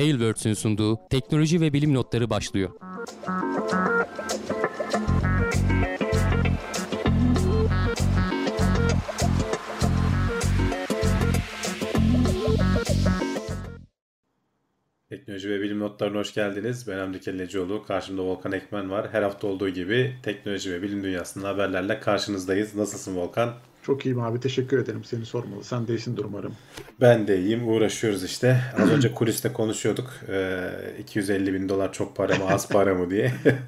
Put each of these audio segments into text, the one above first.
Tailwords'ün sunduğu teknoloji ve bilim notları başlıyor. Teknoloji ve bilim notlarına hoş geldiniz. Ben Hamdi Kellecioğlu. Karşımda Volkan Ekmen var. Her hafta olduğu gibi teknoloji ve bilim dünyasının haberlerle karşınızdayız. Nasılsın Volkan? Çok iyiyim abi. Teşekkür ederim. Seni sormalı. Sen de iyisindir umarım. Ben de iyiyim. Uğraşıyoruz işte. Az önce kuliste konuşuyorduk. Ee, 250 bin dolar çok para mı az para mı diye. evet,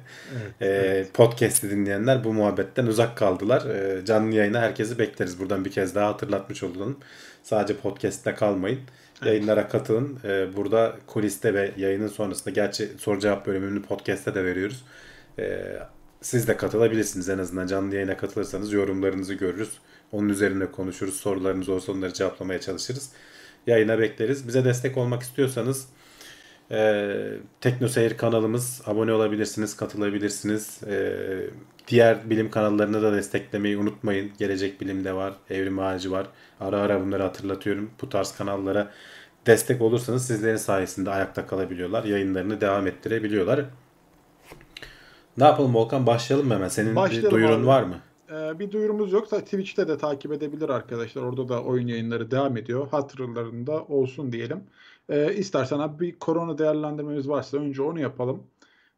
ee, evet. Podcast'i dinleyenler bu muhabbetten uzak kaldılar. Ee, canlı yayına herkesi bekleriz. Buradan bir kez daha hatırlatmış olalım. Sadece podcast'te kalmayın. Yayınlara katılın. Ee, burada kuliste ve yayının sonrasında gerçi soru cevap bölümünü podcast'te de veriyoruz. Ee, siz de katılabilirsiniz en azından canlı yayına katılırsanız yorumlarınızı görürüz. Onun üzerine konuşuruz. Sorularınız olsa onları cevaplamaya çalışırız. Yayına bekleriz. Bize destek olmak istiyorsanız e, TeknoSeyir kanalımız abone olabilirsiniz, katılabilirsiniz. E, diğer bilim kanallarını da desteklemeyi unutmayın. Gelecek Bilim'de var, Evrim Ağacı var. Ara ara bunları hatırlatıyorum. Bu tarz kanallara destek olursanız sizlerin sayesinde ayakta kalabiliyorlar. Yayınlarını devam ettirebiliyorlar. Ne yapalım Volkan? Başlayalım mı hemen? Senin Başlayalım bir duyurun abi. var mı? Ee, bir duyurumuz yoksa Twitch'te de takip edebilir arkadaşlar. Orada da oyun yayınları devam ediyor. Hatırlarında olsun diyelim. Ee, istersen abi bir korona değerlendirmemiz varsa önce onu yapalım.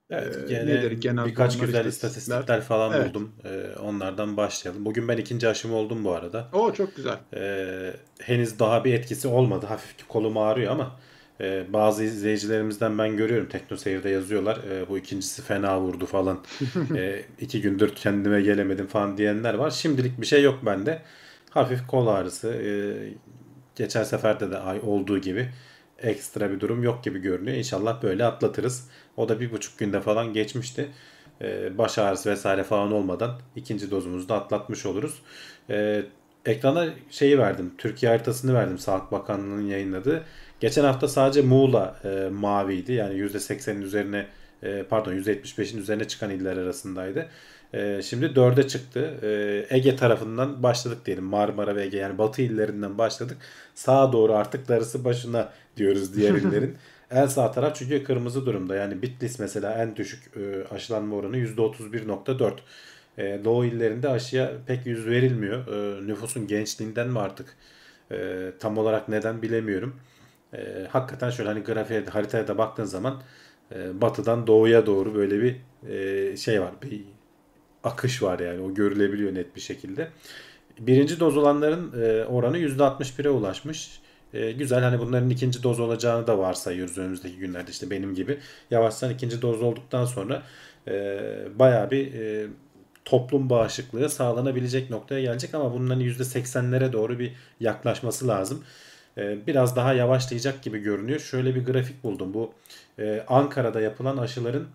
Evet, ee, gene nedir genel birkaç güzel istatistikler falan evet. buldum. Ee, onlardan başlayalım. Bugün ben ikinci aşım oldum bu arada. O çok güzel. Ee, henüz daha bir etkisi olmadı. Hafif kolum ağrıyor ama e, bazı izleyicilerimizden ben görüyorum Tekno Seyir'de yazıyorlar. E, bu ikincisi fena vurdu falan. e, iki gündür kendime gelemedim falan diyenler var. Şimdilik bir şey yok bende. Hafif kol ağrısı. E, geçen seferde de ay olduğu gibi ekstra bir durum yok gibi görünüyor. İnşallah böyle atlatırız. O da bir buçuk günde falan geçmişti. Ee, baş ağrısı vesaire falan olmadan ikinci dozumuzu da atlatmış oluruz. Ee, ekrana şeyi verdim. Türkiye haritasını verdim. Sağlık Bakanlığı'nın yayınladığı. Geçen hafta sadece Muğla e, maviydi. Yani %80'in üzerine e, pardon %75'in üzerine çıkan iller arasındaydı. E, şimdi 4'e çıktı. E, Ege tarafından başladık diyelim. Marmara ve Ege yani batı illerinden başladık. Sağa doğru artık darısı başına diyoruz diğer illerin. En sağ taraf çünkü kırmızı durumda. Yani Bitlis mesela en düşük e, aşılanma oranı %31.4. E, Doğu illerinde aşıya pek yüz verilmiyor. E, nüfusun gençliğinden mi artık tam olarak neden bilemiyorum. Hakikaten şöyle hani grafiğe haritaya da baktığın zaman batıdan doğuya doğru böyle bir şey var. Bir akış var yani o görülebiliyor net bir şekilde. Birinci doz olanların oranı %61'e ulaşmış. E, güzel hani bunların ikinci doz olacağını da varsayıyoruz önümüzdeki günlerde işte benim gibi. Yavaştan ikinci doz olduktan sonra e, baya bir e, toplum bağışıklığı sağlanabilecek noktaya gelecek ama bunların %80'lere doğru bir yaklaşması lazım. E, biraz daha yavaşlayacak gibi görünüyor. Şöyle bir grafik buldum. Bu e, Ankara'da yapılan aşıların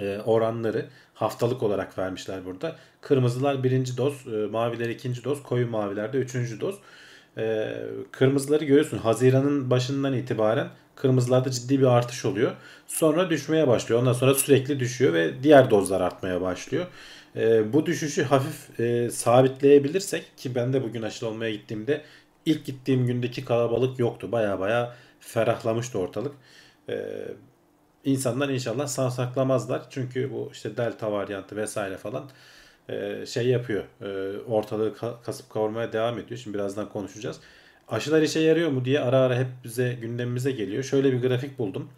e, oranları haftalık olarak vermişler burada. Kırmızılar birinci doz, maviler ikinci doz, koyu mavilerde üçüncü doz. Kırmızıları görüyorsun. Haziran'ın başından itibaren kırmızılarda ciddi bir artış oluyor. Sonra düşmeye başlıyor. Ondan sonra sürekli düşüyor ve diğer dozlar artmaya başlıyor. bu düşüşü hafif sabitleyebilirsek ki ben de bugün aşılı olmaya gittiğimde ilk gittiğim gündeki kalabalık yoktu. Baya baya ferahlamıştı ortalık. Ee, insanlar inşallah sansaklamazlar. Çünkü bu işte delta varyantı vesaire falan e, şey yapıyor. E, ortalığı kasıp kavurmaya devam ediyor. Şimdi birazdan konuşacağız. Aşılar işe yarıyor mu diye ara ara hep bize gündemimize geliyor. Şöyle bir grafik buldum.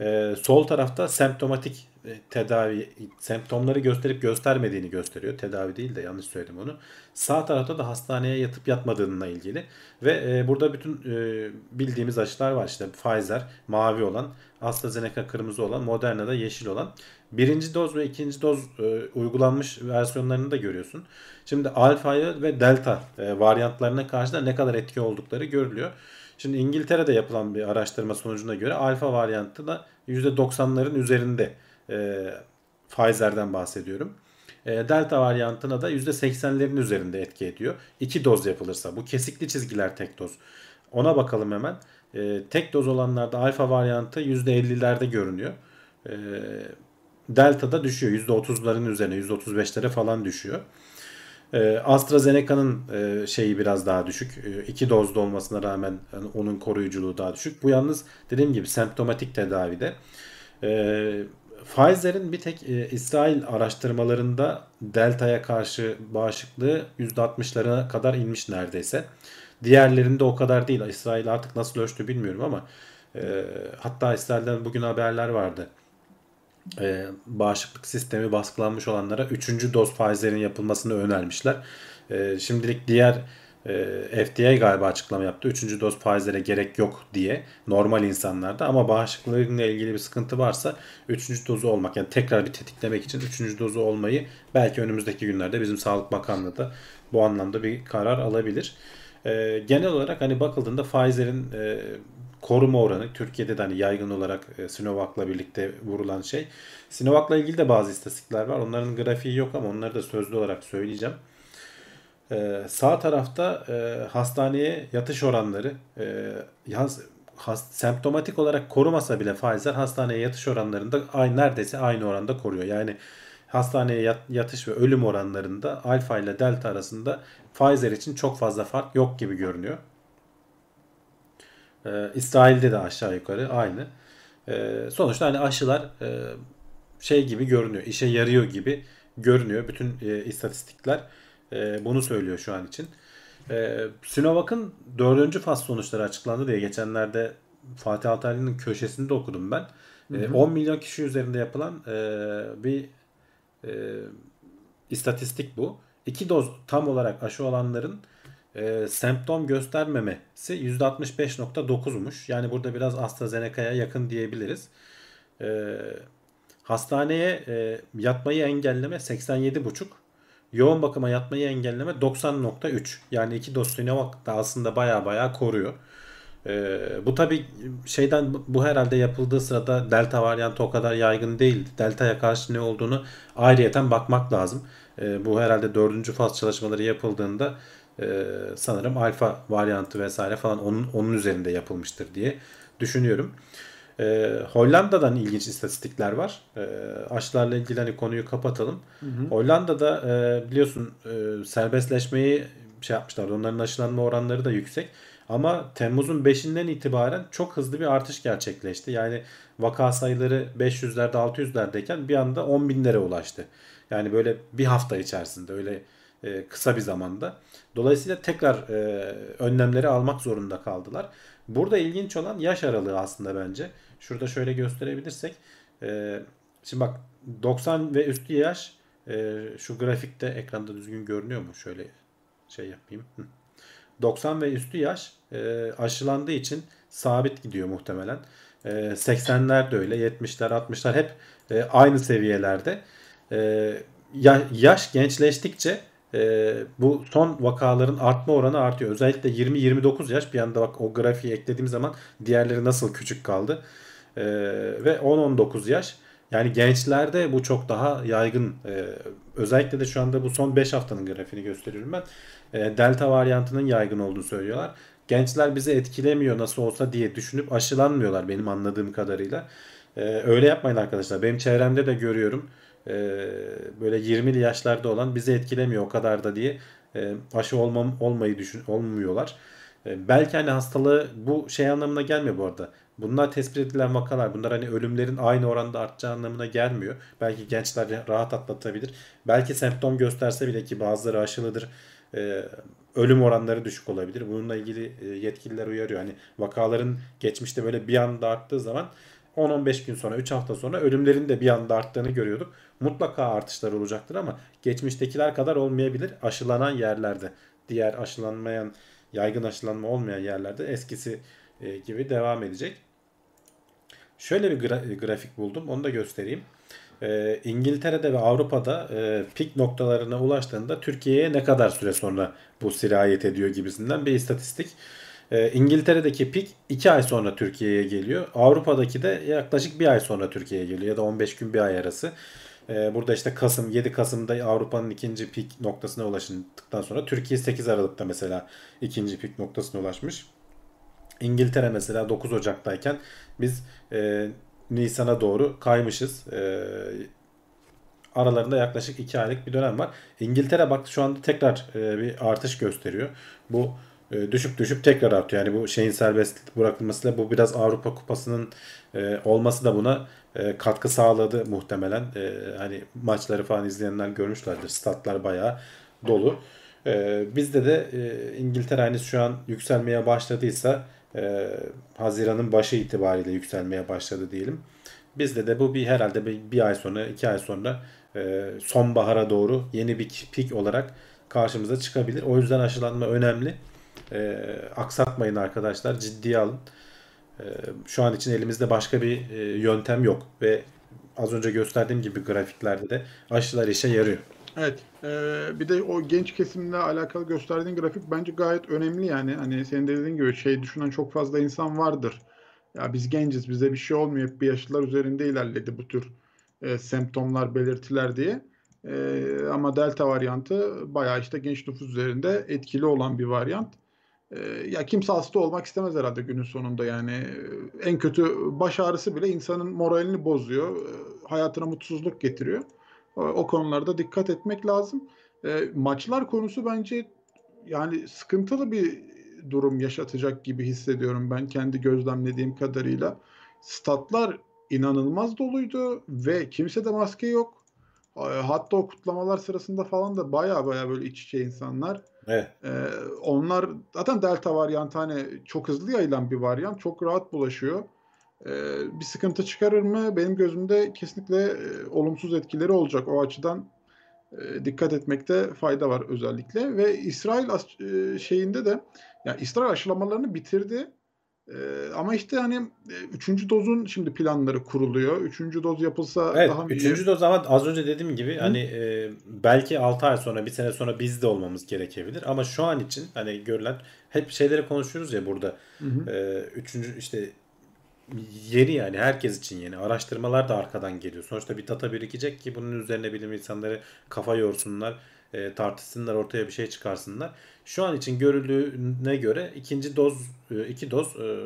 E, sol tarafta semptomatik tedavi semptomları gösterip göstermediğini gösteriyor. Tedavi değil de yanlış söyledim onu. Sağ tarafta da hastaneye yatıp yatmadığına ilgili ve e, burada bütün e, bildiğimiz aşılar var işte Pfizer mavi olan, AstraZeneca kırmızı olan, Moderna da yeşil olan. Birinci doz ve ikinci doz e, uygulanmış versiyonlarını da görüyorsun. Şimdi alfa ve delta e, varyantlarına karşı da ne kadar etki oldukları görülüyor. Şimdi İngiltere'de yapılan bir araştırma sonucuna göre alfa varyantı da %90'ların üzerinde e, Pfizer'den bahsediyorum. E, Delta varyantına da %80'lerin üzerinde etki ediyor. İki doz yapılırsa. Bu kesikli çizgiler tek doz. Ona bakalım hemen. E, tek doz olanlarda alfa varyantı %50'lerde görünüyor. E, da düşüyor. %30'ların üzerine %35'lere falan düşüyor. AstraZeneca'nın e, şeyi biraz daha düşük. E, dozda olmasına rağmen onun koruyuculuğu daha düşük. Bu yalnız dediğim gibi semptomatik tedavide. E, Pfizer'in bir tek e, İsrail araştırmalarında Delta'ya karşı bağışıklığı %60'lara kadar inmiş neredeyse. Diğerlerinde o kadar değil. İsrail artık nasıl ölçtü bilmiyorum ama e, hatta İsrail'den bugün haberler vardı. E, bağışıklık sistemi baskılanmış olanlara 3. doz Pfizer'in yapılmasını önermişler. E, şimdilik diğer e, FDA galiba açıklama yaptı. 3. doz Pfizer'e gerek yok diye normal insanlarda ama bağışıklığıyla ilgili bir sıkıntı varsa 3. dozu olmak yani tekrar bir tetiklemek için 3. dozu olmayı belki önümüzdeki günlerde bizim Sağlık Bakanlığı da bu anlamda bir karar alabilir. E, genel olarak hani bakıldığında Pfizer'in e, koruma oranı Türkiye'de de hani yaygın olarak e, Sinovac'la birlikte vurulan şey. Sinovac'la ilgili de bazı istatistikler var. Onların grafiği yok ama onları da sözlü olarak söyleyeceğim. Ee, sağ tarafta e, hastaneye yatış oranları e, yaz, has, semptomatik olarak korumasa bile Pfizer hastaneye yatış oranlarında aynı, neredeyse aynı oranda koruyor. Yani hastaneye yat, yatış ve ölüm oranlarında alfa ile delta arasında Pfizer için çok fazla fark yok gibi görünüyor. Ee, İsrail'de de aşağı yukarı aynı. Ee, sonuçta hani aşılar e, şey gibi görünüyor, işe yarıyor gibi görünüyor bütün e, istatistikler. E, bunu söylüyor şu an için. E, Sinovac'ın dördüncü faz sonuçları açıklandı diye geçenlerde Fatih Altaylı'nın köşesinde okudum ben. E, 10 milyon kişi üzerinde yapılan e, bir e, istatistik bu. İki doz tam olarak aşı olanların e, semptom göstermemesi %65.9'muş. Yani burada biraz AstraZeneca'ya yakın diyebiliriz. E, hastaneye e, yatmayı engelleme 87.5 yoğun bakıma yatmayı engelleme 90.3. Yani iki doz Sinovac da aslında baya baya koruyor. Ee, bu tabi şeyden bu herhalde yapıldığı sırada delta varyantı o kadar yaygın değil. Delta'ya karşı ne olduğunu ayrıyeten bakmak lazım. Ee, bu herhalde dördüncü faz çalışmaları yapıldığında e, sanırım alfa varyantı vesaire falan onun, onun üzerinde yapılmıştır diye düşünüyorum. E, Hollanda'dan ilginç istatistikler var. E, aşılarla ilgili hani konuyu kapatalım. Hı hı. Hollanda'da e, biliyorsun e, serbestleşmeyi şey yapmışlar. Onların aşılanma oranları da yüksek. Ama Temmuz'un 5'inden itibaren çok hızlı bir artış gerçekleşti. Yani vaka sayıları 500'lerde 600'lerdeyken bir anda 10 binlere ulaştı. Yani böyle bir hafta içerisinde öyle e, kısa bir zamanda. Dolayısıyla tekrar e, önlemleri almak zorunda kaldılar. Burada ilginç olan yaş aralığı aslında bence. Şurada şöyle gösterebilirsek. E, şimdi bak 90 ve üstü yaş e, şu grafikte ekranda düzgün görünüyor mu? Şöyle şey yapayım. 90 ve üstü yaş e, aşılandığı için sabit gidiyor muhtemelen. E, 80'ler de öyle, 70'ler, 60'lar hep e, aynı seviyelerde. E, ya, yaş gençleştikçe e, bu son vakaların artma oranı artıyor. Özellikle 20-29 yaş bir anda bak o grafiği eklediğim zaman diğerleri nasıl küçük kaldı. E, ve 10-19 yaş. Yani gençlerde bu çok daha yaygın. E, özellikle de şu anda bu son 5 haftanın grafiğini gösteriyorum ben. E, Delta varyantının yaygın olduğunu söylüyorlar. Gençler bizi etkilemiyor nasıl olsa diye düşünüp aşılanmıyorlar benim anladığım kadarıyla. E, öyle yapmayın arkadaşlar. Benim çevremde de görüyorum e, böyle 20'li yaşlarda olan bizi etkilemiyor o kadar da diye e, aşı olmam olmayı düşün olmuyorlar. E, belki hani hastalığı bu şey anlamına gelmiyor bu arada. Bunlar tespit edilen vakalar. Bunlar hani ölümlerin aynı oranda artacağı anlamına gelmiyor. Belki gençler rahat atlatabilir. Belki semptom gösterse bile ki bazıları aşılıdır. E, ölüm oranları düşük olabilir. Bununla ilgili e, yetkililer uyarıyor. Hani vakaların geçmişte böyle bir anda arttığı zaman 10-15 gün sonra 3 hafta sonra ölümlerin de bir anda arttığını görüyorduk. Mutlaka artışlar olacaktır ama geçmiştekiler kadar olmayabilir aşılanan yerlerde. Diğer aşılanmayan, yaygın aşılanma olmayan yerlerde eskisi e, gibi devam edecek. Şöyle bir gra- grafik buldum. Onu da göstereyim. E, İngiltere'de ve Avrupa'da e, pik noktalarına ulaştığında Türkiye'ye ne kadar süre sonra bu sirayet ediyor gibisinden bir istatistik. E, İngiltere'deki pik 2 ay sonra Türkiye'ye geliyor. Avrupa'daki de yaklaşık bir ay sonra Türkiye'ye geliyor ya da 15 gün bir ay arası. E, burada işte Kasım 7 Kasım'da Avrupa'nın ikinci pik noktasına ulaştıktan sonra Türkiye 8 Aralık'ta mesela ikinci pik noktasına ulaşmış. İngiltere mesela 9 Ocak'tayken biz e, Nisan'a doğru kaymışız. E, aralarında yaklaşık 2 aylık bir dönem var. İngiltere bak şu anda tekrar e, bir artış gösteriyor. Bu e, düşüp düşüp tekrar artıyor. Yani bu şeyin serbest bırakılmasıyla bu biraz Avrupa Kupası'nın e, olması da buna e, katkı sağladı muhtemelen. E, hani maçları falan izleyenler görmüşlerdir. Statlar bayağı dolu. E, bizde de e, İngiltere hani şu an yükselmeye başladıysa e, Haziran'ın başı itibariyle yükselmeye başladı diyelim. Bizde de bu bir herhalde bir, bir ay sonra, iki ay sonra e, sonbahara doğru yeni bir pik olarak karşımıza çıkabilir. O yüzden aşılanma önemli. E, aksatmayın arkadaşlar, ciddiye alın. E, şu an için elimizde başka bir e, yöntem yok ve az önce gösterdiğim gibi grafiklerde de aşılar işe yarıyor. Evet. E, bir de o genç kesimle alakalı gösterdiğin grafik bence gayet önemli yani. Hani senin de dediğin gibi şey düşünen çok fazla insan vardır. Ya biz genciz, bize bir şey olmuyor. Hep bir yaşlılar üzerinde ilerledi bu tür e, semptomlar, belirtiler diye. E, ama delta varyantı bayağı işte genç nüfus üzerinde etkili olan bir varyant. E, ya kimse hasta olmak istemez herhalde günün sonunda yani. En kötü baş ağrısı bile insanın moralini bozuyor. E, hayatına mutsuzluk getiriyor. O, konularda dikkat etmek lazım. E, maçlar konusu bence yani sıkıntılı bir durum yaşatacak gibi hissediyorum ben kendi gözlemlediğim kadarıyla. Statlar inanılmaz doluydu ve kimse de maske yok. Hatta o kutlamalar sırasında falan da baya baya böyle iç içe insanlar. Evet. Ee, onlar zaten delta varyantı hani çok hızlı yayılan bir varyant. Çok rahat bulaşıyor. Ee, bir sıkıntı çıkarır mı? Benim gözümde kesinlikle e, olumsuz etkileri olacak. O açıdan e, dikkat etmekte fayda var özellikle. Ve İsrail e, şeyinde de yani İsrail aşılamalarını bitirdi. Ee, ama işte hani üçüncü dozun şimdi planları kuruluyor. Üçüncü doz yapılsa evet, daha mı Üçüncü doz ama az önce dediğim gibi Hı? hani e, belki 6 ay sonra bir sene sonra biz de olmamız gerekebilir. Ama şu an için hani görülen hep şeyleri konuşuyoruz ya burada. Hı hı. E, üçüncü işte yeni yani herkes için yeni. Araştırmalar da arkadan geliyor. Sonuçta bir data birikecek ki bunun üzerine bilim insanları kafa yorsunlar, e, tartışsınlar, ortaya bir şey çıkarsınlar. Şu an için görüldüğüne göre ikinci doz, e, iki doz e,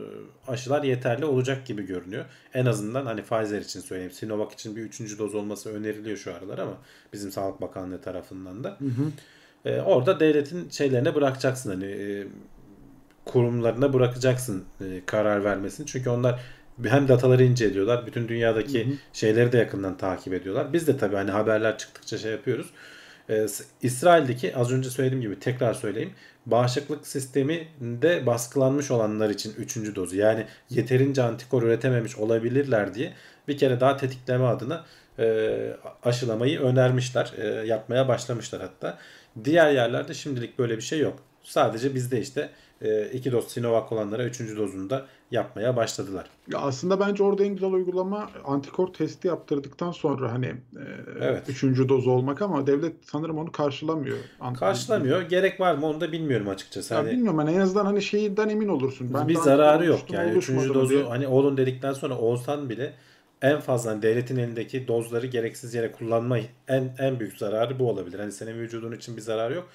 aşılar yeterli olacak gibi görünüyor. En azından hani Pfizer için söyleyeyim. Sinovac için bir üçüncü doz olması öneriliyor şu aralar ama bizim Sağlık Bakanlığı tarafından da. Hı hı. E, orada devletin şeylerine bırakacaksın hani e, kurumlarına bırakacaksın e, karar vermesini. Çünkü onlar hem dataları inceliyorlar. Bütün dünyadaki hı hı. şeyleri de yakından takip ediyorlar. Biz de tabii hani haberler çıktıkça şey yapıyoruz. Ee, İsrail'deki az önce söylediğim gibi tekrar söyleyeyim. Bağışıklık sisteminde baskılanmış olanlar için 3. dozu yani yeterince antikor üretememiş olabilirler diye bir kere daha tetikleme adına e, aşılamayı önermişler. E, yapmaya başlamışlar hatta. Diğer yerlerde şimdilik böyle bir şey yok. Sadece bizde işte e, iki doz Sinovac olanlara üçüncü dozunu da yapmaya başladılar. Ya aslında bence orada en güzel uygulama antikor testi yaptırdıktan sonra hani e, evet. üçüncü doz olmak ama devlet sanırım onu karşılamıyor. Karşılamıyor. Gerek var mı onu da bilmiyorum açıkçası. Ya hani, bilmiyorum hani en azından hani şeyden emin olursun. Ben bir zararı yok yani üçüncü dozu diye. hani olun dedikten sonra olsan bile en fazla hani devletin elindeki dozları gereksiz yere kullanma en en büyük zararı bu olabilir. Hani senin vücudun için bir zarar yok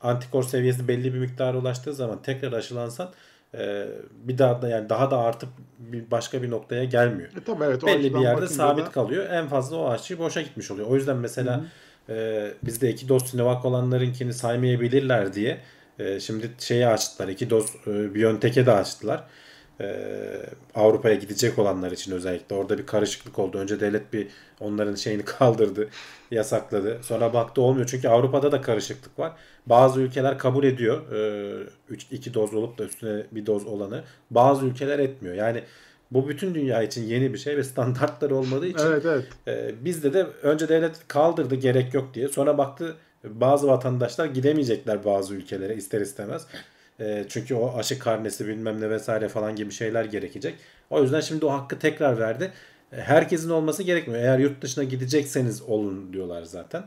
antikor seviyesi belli bir miktara ulaştığı zaman tekrar aşılansan e, bir daha da yani daha da artıp bir başka bir noktaya gelmiyor. E, tabii evet. Belli bir yerde sabit da... kalıyor. En fazla o aşı boşa gitmiş oluyor. O yüzden mesela e, bizde iki doz Sinovac olanlarınkini saymayabilirler diye e, şimdi şeyi açtılar. iki doz e, Biontech'e de açtılar. Ee, Avrupa'ya gidecek olanlar için özellikle orada bir karışıklık oldu. Önce devlet bir onların şeyini kaldırdı, yasakladı. Sonra baktı olmuyor çünkü Avrupa'da da karışıklık var. Bazı ülkeler kabul ediyor 3 e, 2 doz olup da üstüne bir doz olanı. Bazı ülkeler etmiyor. Yani bu bütün dünya için yeni bir şey ve standartları olmadığı için evet, evet. E, bizde de önce devlet kaldırdı gerek yok diye. Sonra baktı bazı vatandaşlar gidemeyecekler bazı ülkelere ister istemez. E, çünkü o aşı karnesi bilmem ne vesaire falan gibi şeyler gerekecek. O yüzden şimdi o hakkı tekrar verdi. E, herkesin olması gerekmiyor. Eğer yurt dışına gidecekseniz olun diyorlar zaten.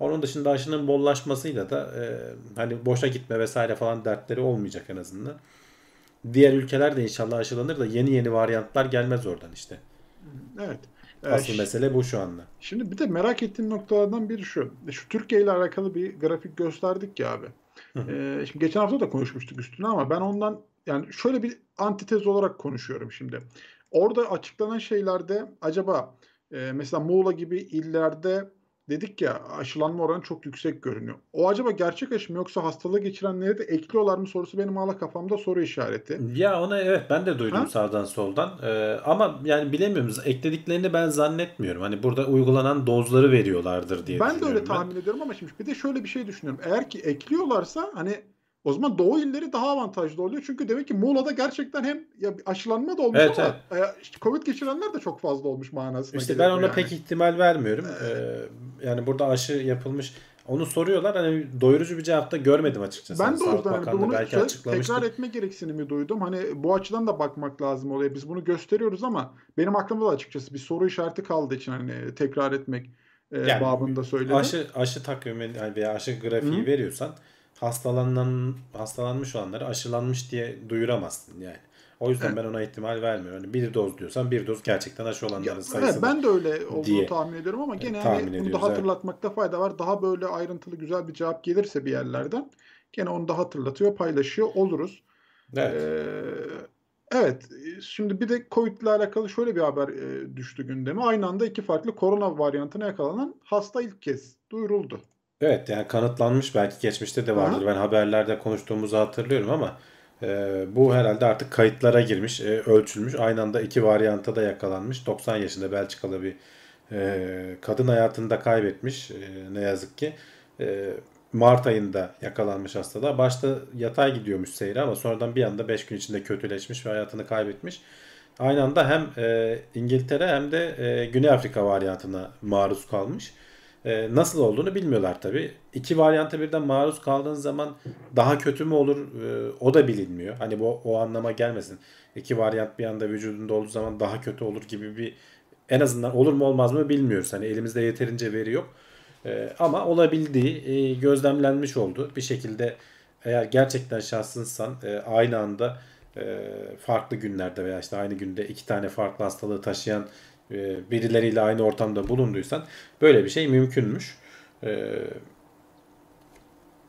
Onun dışında aşının bollaşmasıyla da e, hani boşa gitme vesaire falan dertleri olmayacak en azından. Diğer ülkeler de inşallah aşılanır da yeni yeni varyantlar gelmez oradan işte. Evet. Asıl ee, mesele bu şu anda. Şimdi bir de merak ettiğim noktalardan biri şu. Şu Türkiye ile alakalı bir grafik gösterdik ya abi. Ee, şimdi geçen hafta da konuşmuştuk üstüne ama ben ondan yani şöyle bir antitez olarak konuşuyorum şimdi. Orada açıklanan şeylerde acaba e, mesela Muğla gibi illerde dedik ya aşılanma oranı çok yüksek görünüyor. O acaba gerçek aşı mı yoksa hastalığı geçirenleri de ekliyorlar mı sorusu benim hala kafamda soru işareti. Ya ona evet ben de duydum Ha? sağdan soldan. Ee, ama yani bilemiyorum. Eklediklerini ben zannetmiyorum. Hani burada uygulanan dozları veriyorlardır diye Ben de öyle düşünüyorum tahmin ediyorum ama şimdi bir de şöyle bir şey düşünüyorum. Eğer ki ekliyorlarsa hani o zaman Doğu illeri daha avantajlı oluyor. Çünkü demek ki Muğla'da gerçekten hem ya aşılanma da olmuş Evet, ama e, işte Covid geçirenler de çok fazla olmuş manasına İşte ben ona yani. pek ihtimal vermiyorum. Ee, yani burada aşı yapılmış. Onu soruyorlar. Hani doyurucu bir cevap da görmedim açıkçası. Ben de Sağlık yüzden hani bunu belki tekrar etme gereksinimi duydum. Hani bu açıdan da bakmak lazım oluyor. Biz bunu gösteriyoruz ama benim aklımda da açıkçası bir soru işareti kaldığı için hani tekrar etmek e, Yani babında söyledim. Aşı aşı takvimi veya aşı grafiği Hı. veriyorsan hastalanan hastalanmış olanları aşılanmış diye duyuramazsın yani. O yüzden Evet. ben ona ihtimal vermiyorum. Hani bir doz diyorsan bir doz gerçekten aşı olanların sayısı. evet, ben de öyle olduğunu diye, tahmin ediyorum ama gene hani bunu da evet. hatırlatmakta fayda var. Daha böyle ayrıntılı güzel bir cevap gelirse bir yerlerden gene onu da hatırlatıyor, paylaşıyor oluruz. Evet. Ee, evet, şimdi bir de Covid ile alakalı şöyle bir haber e, düştü gündeme. Aynı anda iki farklı korona varyantına yakalanan hasta ilk kez duyuruldu. Evet yani kanıtlanmış belki geçmişte de vardır. Aha. Ben haberlerde konuştuğumuzu hatırlıyorum ama e, bu herhalde artık kayıtlara girmiş, e, ölçülmüş. Aynı anda iki varyanta da yakalanmış. 90 yaşında Belçikalı bir e, kadın hayatını da kaybetmiş e, ne yazık ki. E, Mart ayında yakalanmış hastalığa. Başta yatay gidiyormuş seyri ama sonradan bir anda 5 gün içinde kötüleşmiş ve hayatını kaybetmiş. Aynı anda hem e, İngiltere hem de e, Güney Afrika varyantına maruz kalmış. E, nasıl olduğunu bilmiyorlar tabii. İki varyanta birden maruz kaldığın zaman daha kötü mü olur e, o da bilinmiyor. Hani bu o anlama gelmesin. İki varyant bir anda vücudunda olduğu zaman daha kötü olur gibi bir en azından olur mu olmaz mı bilmiyoruz. Hani elimizde yeterince veri yok. E, ama olabildiği e, gözlemlenmiş oldu. Bir şekilde eğer gerçekten şanslıysan e, aynı anda e, farklı günlerde veya işte aynı günde iki tane farklı hastalığı taşıyan e, birileriyle aynı ortamda bulunduysan böyle bir şey mümkünmüş. E,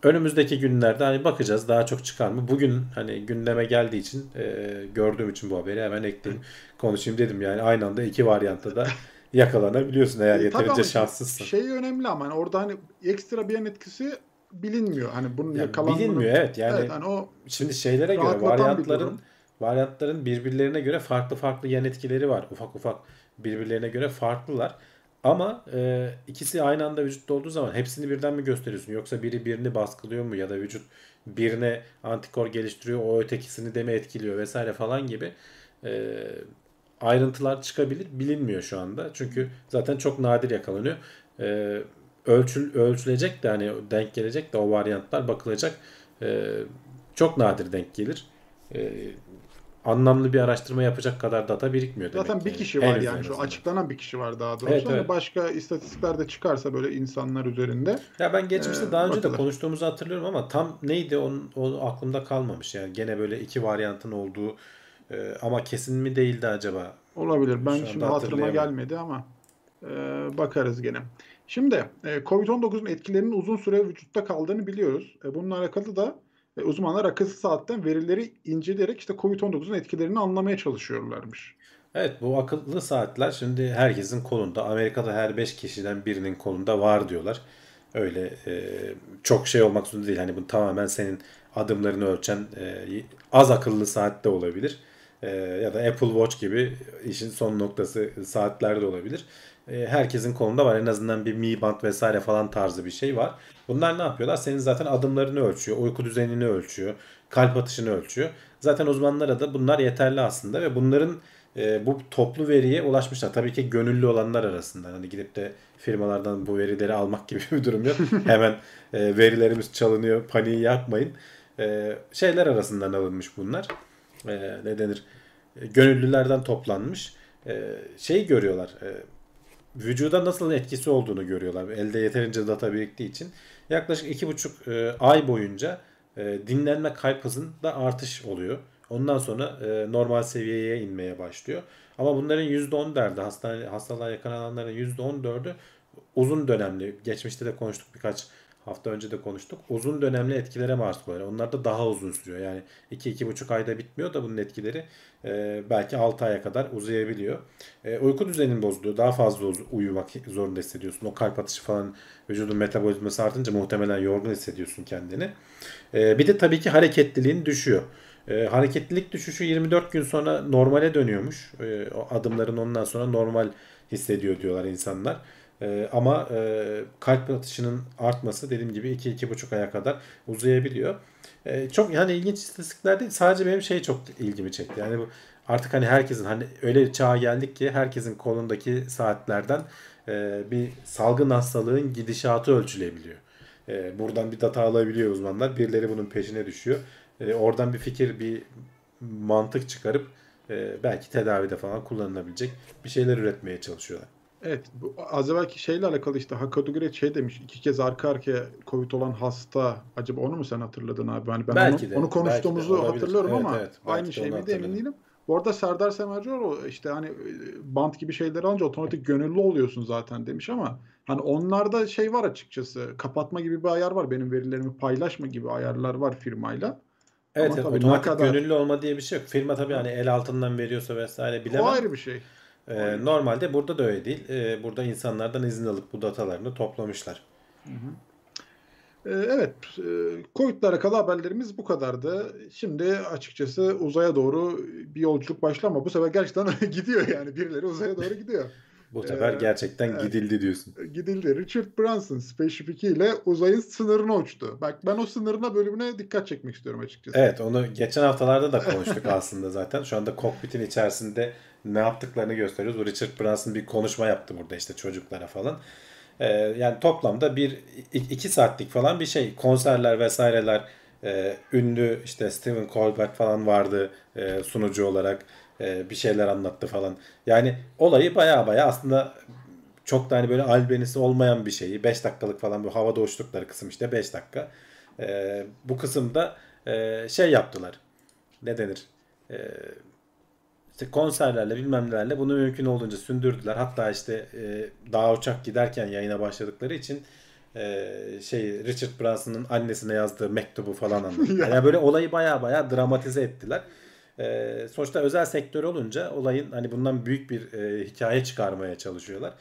önümüzdeki günlerde hani bakacağız daha çok çıkar mı? Bugün hani gündeme geldiği için e, gördüğüm için bu haberi hemen ekleyeyim konuşayım dedim yani aynı anda iki varyantta da yakalanabiliyorsun eğer E, yeterince şanslısın. Şey önemli ama hani orada hani ekstra bir yan etkisi bilinmiyor. Hani bunun Ya yakalanmanın bilinmiyor evet yani Evet, hani o Şimdi şeylere göre bir varyantların varyantların birbirlerine göre farklı farklı yan etkileri var. Ufak ufak birbirlerine göre farklılar. Ama e, ikisi aynı anda vücutta olduğu zaman hepsini birden mi gösteriyorsun? Yoksa biri birini baskılıyor mu? Ya da vücut birine antikor geliştiriyor, o ötekisini de mi etkiliyor vesaire falan gibi e, ayrıntılar çıkabilir. Bilinmiyor şu anda. Çünkü zaten çok nadir yakalanıyor. E, ölçül, ölçülecek de hani denk gelecek de o varyantlar bakılacak. E, çok nadir denk gelir. E, anlamlı bir araştırma yapacak kadar data birikmiyor demek zaten ki. bir kişi Henüz var en yani şu açıklanan bir kişi var daha doğrusu. Evet, evet. başka istatistikler de çıkarsa böyle insanlar üzerinde Ya ben geçmişte Ee, daha önce de bakılır. konuştuğumuzu hatırlıyorum ama tam neydi onun, o aklımda kalmamış. Yani gene böyle iki varyantın olduğu e, ama kesin mi değildi acaba? olabilir. Ben şimdi hatırıma gelmedi ama e, bakarız gene. Şimdi e, Covid-19'un etkilerinin uzun süre vücutta kaldığını biliyoruz. E, bununla alakalı da e, uzmanlar akılsız saatten verileri inceleyerek işte Covid-19'un etkilerini anlamaya çalışıyorlarmış. Evet bu akıllı saatler şimdi herkesin kolunda. Amerika'da her 5 kişiden birinin kolunda var diyorlar. Öyle e, çok şey olmak zorunda değil. Hani bu tamamen senin adımlarını ölçen e, az akıllı saat de olabilir. E, ya da Apple Watch gibi işin son noktası saatler de olabilir. E, herkesin kolunda var. En azından bir Mi Band vesaire falan tarzı bir şey var. Bunlar ne yapıyorlar? Senin zaten adımlarını ölçüyor, uyku düzenini ölçüyor, kalp atışını ölçüyor. Zaten uzmanlara da bunlar yeterli aslında ve bunların e, bu toplu veriye ulaşmışlar. Tabii ki gönüllü olanlar arasında. Hani gidip de firmalardan bu verileri almak gibi bir durum yok. Hemen e, verilerimiz çalınıyor, paniği yapmayın. Şeyler arasından alınmış bunlar. E, ne denir? Gönüllülerden toplanmış. E, şey görüyorlar. Vücuda nasıl etkisi olduğunu görüyorlar. Elde yeterince data biriktiği için. Yaklaşık iki buçuk e, ay boyunca e, dinlenme kalp hızında artış oluyor. Ondan sonra e, normal seviyeye inmeye başlıyor. Ama bunların %10 derdi hastane, hastalığa yakalananların %14'ü uzun dönemli. Geçmişte de konuştuk birkaç hafta önce de konuştuk. Uzun dönemli etkilere maruz kalıyor. Onlar da daha uzun sürüyor. Yani 2-2,5 ayda bitmiyor da bunun etkileri e, belki 6 aya kadar uzayabiliyor. E, uyku düzenin bozuluyor. Daha fazla uyumak zorunda hissediyorsun. O kalp atışı falan vücudun metabolizması artınca muhtemelen yorgun hissediyorsun kendini. E, bir de tabii ki hareketliliğin düşüyor. E, hareketlilik düşüşü 24 gün sonra normale dönüyormuş. E, o adımların ondan sonra normal hissediyor diyorlar insanlar. E, ama e, kalp atışının artması dediğim gibi 2-2,5 aya kadar uzayabiliyor. E, çok yani ilginç istatistikler değil. Sadece benim şey çok ilgimi çekti. Yani bu artık hani herkesin hani öyle bir çağa geldik ki herkesin kolundaki saatlerden e, bir salgın hastalığın gidişatı ölçülebiliyor. E, buradan bir data alabiliyor uzmanlar. Birileri bunun peşine düşüyor. E, oradan bir fikir, bir mantık çıkarıp e, belki tedavide falan kullanılabilecek bir şeyler üretmeye çalışıyorlar. Evet, bu az evvelki şeyle alakalı işte Hakadugire şey demiş, iki kez arka arkaya Covid olan hasta. Acaba onu mu sen hatırladın abi? Hani ben Belki onu, de, onu konuştuğumuzu de olabilir. hatırlıyorum Evet, ama evet, aynı şey miydi emin değilim. Bu arada Serdar Semercioğlu işte hani e, bant gibi şeyleri alınca otomatik gönüllü oluyorsun zaten demiş ama hani onlarda şey var açıkçası kapatma gibi bir ayar var. Benim verilerimi paylaşma gibi ayarlar var firmayla. Evet, Ama evet, tabii otomatik kadar- gönüllü olma diye bir şey yok. Firma tabii hani el altından veriyorsa vesaire bilemem. O ayrı bir şey. Ee, normalde burada da öyle değil. Ee, burada insanlardan izin alıp bu datalarını toplamışlar. Ee, Evet, e, Covid'le alakalı haberlerimiz bu kadardı. Şimdi açıkçası uzaya doğru bir yolculuk başlıyor ama bu sefer gerçekten gidiyor yani birileri uzaya doğru gidiyor. Bu sefer Ee, gerçekten evet. gidildi diyorsun. Gidildi. Richard Branson Spaceship 2 ile uzayın sınırına uçtu. Bak ben o sınırına bölümüne dikkat çekmek istiyorum açıkçası. Evet onu geçen haftalarda da konuştuk aslında zaten. Şu anda kokpitin içerisinde ne yaptıklarını gösteriyoruz. Richard Branson bir konuşma yaptı burada işte çocuklara falan. Ee, yani toplamda bir iki saatlik falan bir şey. Konserler vesaireler. Ee, ünlü işte Stephen Colbert falan vardı e, sunucu olarak. E, bir şeyler anlattı falan. Yani olayı baya baya aslında çok da hani böyle albenisi olmayan bir şeyi 5 dakikalık falan bu havada uçtukları kısım işte 5 dakika. Ee, bu kısımda e, şey yaptılar. Ne denir? Ee, işte konserlerle bilmem nelerle bunu mümkün olduğunca sündürdüler. Hatta işte e, daha uçak giderken yayına başladıkları için e, şey Richard Branson'ın annesine yazdığı mektubu falan anlattılar. Yani böyle olayı baya baya dramatize ettiler. E, sonuçta özel sektör olunca olayın hani bundan büyük bir e, hikaye çıkarmaya çalışıyorlar.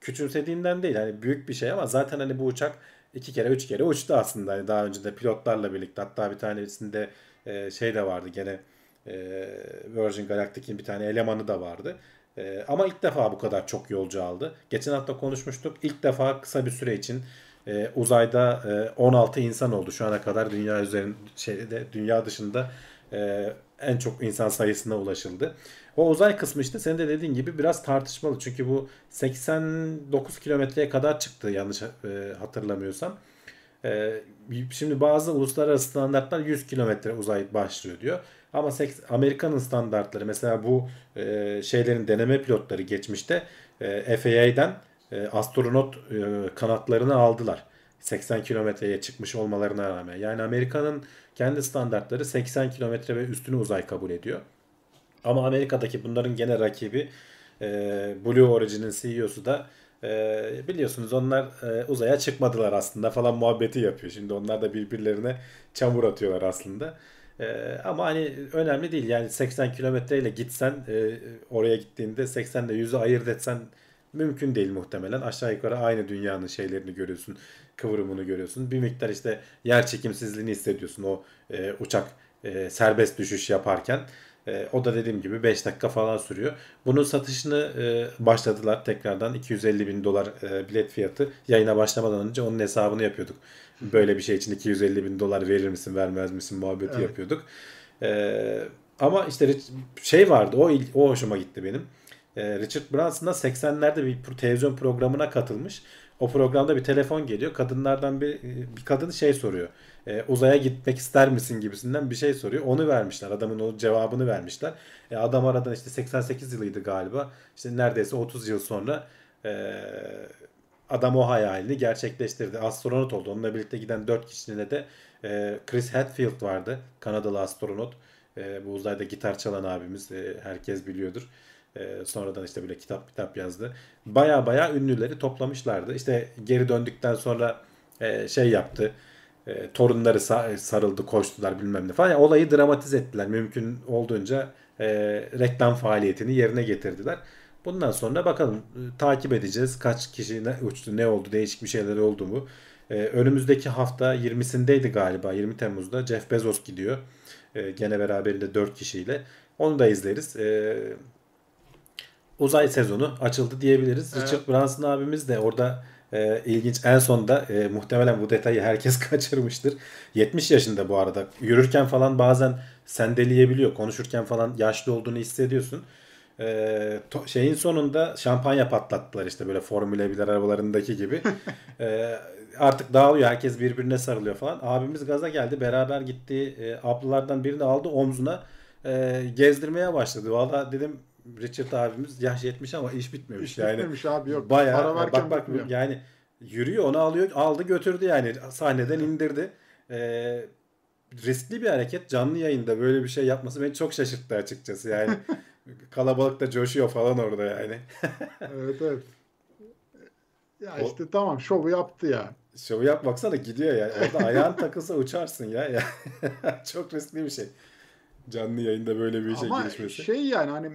Küçümsediğimden değil hani büyük bir şey ama zaten hani bu uçak iki kere üç kere uçtu aslında. Hani daha önce de pilotlarla birlikte hatta bir tanesinde e, şey de vardı gene Virgin Galactic'in bir tane elemanı da vardı. E, ama ilk defa bu kadar çok yolcu aldı. Geçen hafta konuşmuştuk. İlk defa kısa bir süre için e, uzayda e, 16 insan oldu. Şu ana kadar dünya üzerinde şeyde dünya dışında e, en çok insan sayısına ulaşıldı. O uzay kısmı işte senin de dediğin gibi biraz tartışmalı. Çünkü bu 89 kilometreye kadar çıktı yanlış e, hatırlamıyorsam. E, şimdi bazı uluslararası standartlar 100 kilometre uzay başlıyor diyor. Ama Amerika'nın standartları mesela bu e, şeylerin deneme pilotları geçmişte e, FAA'den e, astronot e, kanatlarını aldılar. 80 kilometreye çıkmış olmalarına rağmen. Yani Amerika'nın kendi standartları 80 kilometre ve üstünü uzay kabul ediyor. Ama Amerika'daki bunların gene rakibi e, Blue Origin'in CEO'su da e, biliyorsunuz onlar e, uzaya çıkmadılar aslında falan muhabbeti yapıyor. Şimdi onlar da birbirlerine çamur atıyorlar aslında. E, ama hani önemli değil. Yani 80 kilometreyle gitsen e, oraya gittiğinde 80 ile 100'ü ayırt etsen mümkün değil muhtemelen. Aşağı yukarı aynı dünyanın şeylerini görüyorsun. Kıvrımını görüyorsun. Bir miktar işte yer çekimsizliğini hissediyorsun o e, uçak e, serbest düşüş yaparken. E, o da dediğim gibi 5 dakika falan sürüyor. Bunun satışını e, başladılar tekrardan 250 bin dolar e, bilet fiyatı. Yayına başlamadan önce onun hesabını yapıyorduk. Böyle bir şey için 250 bin dolar verir misin vermez misin muhabbeti Evet. yapıyorduk. E, ama işte şey vardı o, o hoşuma gitti benim. E, Richard Branson da 80'lerde bir televizyon programına katılmış. O programda bir telefon geliyor. Kadınlardan bir bir kadın şey soruyor. E, uzaya gitmek ister misin gibisinden bir şey soruyor. Onu vermişler. Adamın o cevabını vermişler. E, adam aradan işte 88 yılıydı galiba. İşte neredeyse 30 yıl sonra e, adam o hayalini gerçekleştirdi. Astronot oldu. Onunla birlikte giden 4 kişinin de e, Chris Hadfield vardı. Kanadalı astronot. E, bu uzayda gitar çalan abimiz. E, herkes biliyordur. E, sonradan işte böyle kitap kitap yazdı. Baya baya ünlüleri toplamışlardı. İşte geri döndükten sonra e, şey yaptı. E, torunları sa- sarıldı, koştular bilmem ne falan. Yani olayı dramatize ettiler. Mümkün olduğunca e, reklam faaliyetini yerine getirdiler. Bundan sonra bakalım e, takip edeceğiz. Kaç kişi ne uçtu, ne oldu, değişik bir şeyler oldu mu? E, önümüzdeki hafta 20'sindeydi galiba 20 Temmuz'da Jeff Bezos gidiyor. E, gene beraberinde 4 kişiyle. Onu da izleriz. E, uzay sezonu açıldı diyebiliriz. Evet. Richard Branson abimiz de orada e, ilginç. En sonda e, muhtemelen bu detayı herkes kaçırmıştır. 70 yaşında bu arada. Yürürken falan bazen sendeleyebiliyor. Konuşurken falan yaşlı olduğunu hissediyorsun. E, to- şeyin sonunda şampanya patlattılar işte böyle Formula 1 arabalarındaki gibi. E, artık dağılıyor. Herkes birbirine sarılıyor falan. Abimiz gaza geldi. Beraber gitti. E, ablalardan birini aldı omzuna. E, gezdirmeye başladı. Valla dedim Richard abimiz yaş 70 ama iş bitmemiş. İş yani bitmemiş abi yok. Bayağı Para varken bak bak bitmiyor. yani yürüyor onu alıyor aldı götürdü yani sahneden indirdi. Ee, riskli bir hareket canlı yayında böyle bir şey yapması beni çok şaşırttı açıkçası yani. Kalabalık da coşuyor falan orada yani. Evet evet. Ya O- işte tamam şovu yaptı ya. Şovu yap baksana gidiyor yani. Orada ayağın takılsa uçarsın ya. ya. çok riskli bir şey. Canlı yayında böyle bir Ama girişmesi. şey yani hani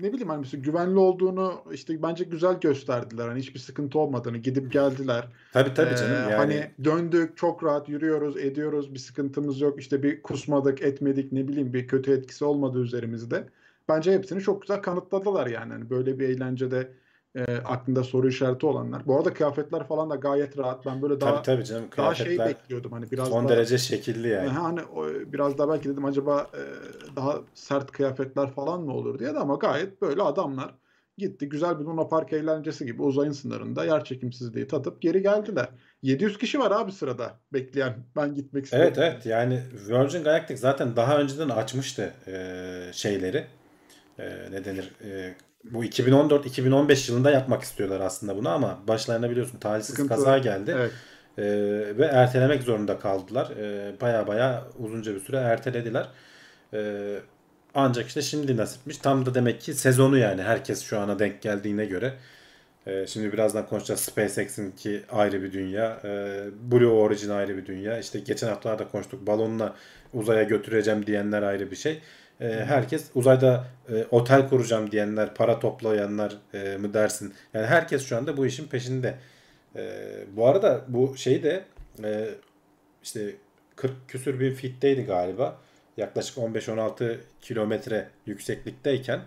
ne bileyim hani mesela güvenli olduğunu işte bence güzel gösterdiler. Hani hiçbir sıkıntı olmadığını gidip geldiler. Tabii tabii Ee, canım yani. Hani döndük çok rahat yürüyoruz ediyoruz bir sıkıntımız yok. İşte bir kusmadık etmedik ne bileyim bir kötü etkisi olmadı üzerimizde. Bence hepsini çok güzel kanıtladılar yani. Hani böyle bir eğlencede e, aklında soru işareti olanlar. Bu arada kıyafetler falan da gayet rahat. Ben böyle daha tabii tabii canım. daha şey bekliyordum hani biraz son daha derece şekilli yani. Hani o, biraz daha belki dedim acaba e, daha sert kıyafetler falan mı olur diye de ama gayet böyle adamlar gitti güzel bir Luna Park eğlencesi gibi uzayın sınırında yer çekimsizliği tadıp geri geldiler. 700 kişi var abi sırada bekleyen ben gitmek istiyorum. Evet evet yani Virgin Galactic zaten daha önceden açmıştı e, şeyleri. E, ne denir? E, bu 2014-2015 yılında yapmak istiyorlar aslında bunu ama başlarına biliyorsun talihsiz Sıkıntı. kaza geldi. Evet. E, ve ertelemek zorunda kaldılar. E, baya baya uzunca bir süre ertelediler. E, ancak işte şimdi nasipmiş. Tam da demek ki sezonu yani herkes şu ana denk geldiğine göre. Ee, şimdi birazdan konuşacağız. SpaceX'in ki ayrı bir dünya. Ee, Blue Origin ayrı bir dünya. İşte geçen haftalarda konuştuk. Balonla uzaya götüreceğim diyenler ayrı bir şey. Ee, herkes uzayda e, otel kuracağım diyenler, para toplayanlar e, mı dersin? Yani herkes şu anda bu işin peşinde. Ee, bu arada bu şey de e, işte 40 küsür bin fitteydi galiba. Yaklaşık 15-16 kilometre yükseklikteyken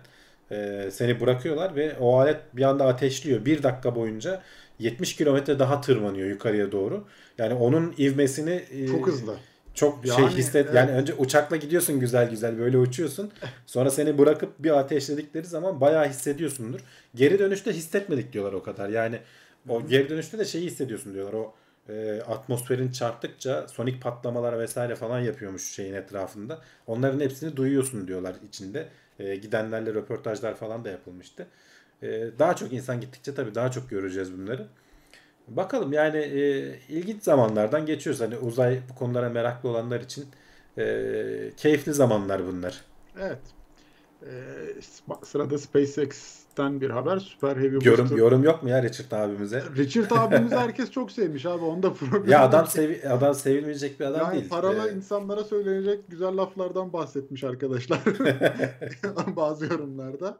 e, seni bırakıyorlar ve o alet bir anda ateşliyor. Bir dakika boyunca 70 kilometre daha tırmanıyor yukarıya doğru. Yani onun ivmesini e, Çok hızlı. Çok şey Yani, hisset. evet. Yani önce uçakla gidiyorsun güzel güzel böyle uçuyorsun. Sonra seni bırakıp bir ateşledikleri zaman bayağı hissediyorsundur. Geri dönüşte hissetmedik diyorlar o kadar. Yani o geri dönüşte de şeyi hissediyorsun diyorlar. O e, atmosferin çarptıkça sonik patlamalar vesaire falan yapıyormuş şeyin etrafında. Onların hepsini duyuyorsun diyorlar içinde. E, gidenlerle röportajlar falan da yapılmıştı. E, daha çok insan gittikçe tabii daha çok göreceğiz bunları. Bakalım yani e, ilginç zamanlardan geçiyoruz. Hani uzay bu konulara meraklı olanlar için e, keyifli zamanlar bunlar. Evet. Ee, bak sırada SpaceX'ten bir haber. Super Heavy Yorum Booster. yorum yok mu ya Richard abimize? Richard abimizi herkes çok sevmiş abi. Onda problem Ya adam sevi adam sevilmeyecek bir adam Yani değil. paralı E, insanlara söylenecek güzel laflardan bahsetmiş arkadaşlar. Bazı yorumlarda.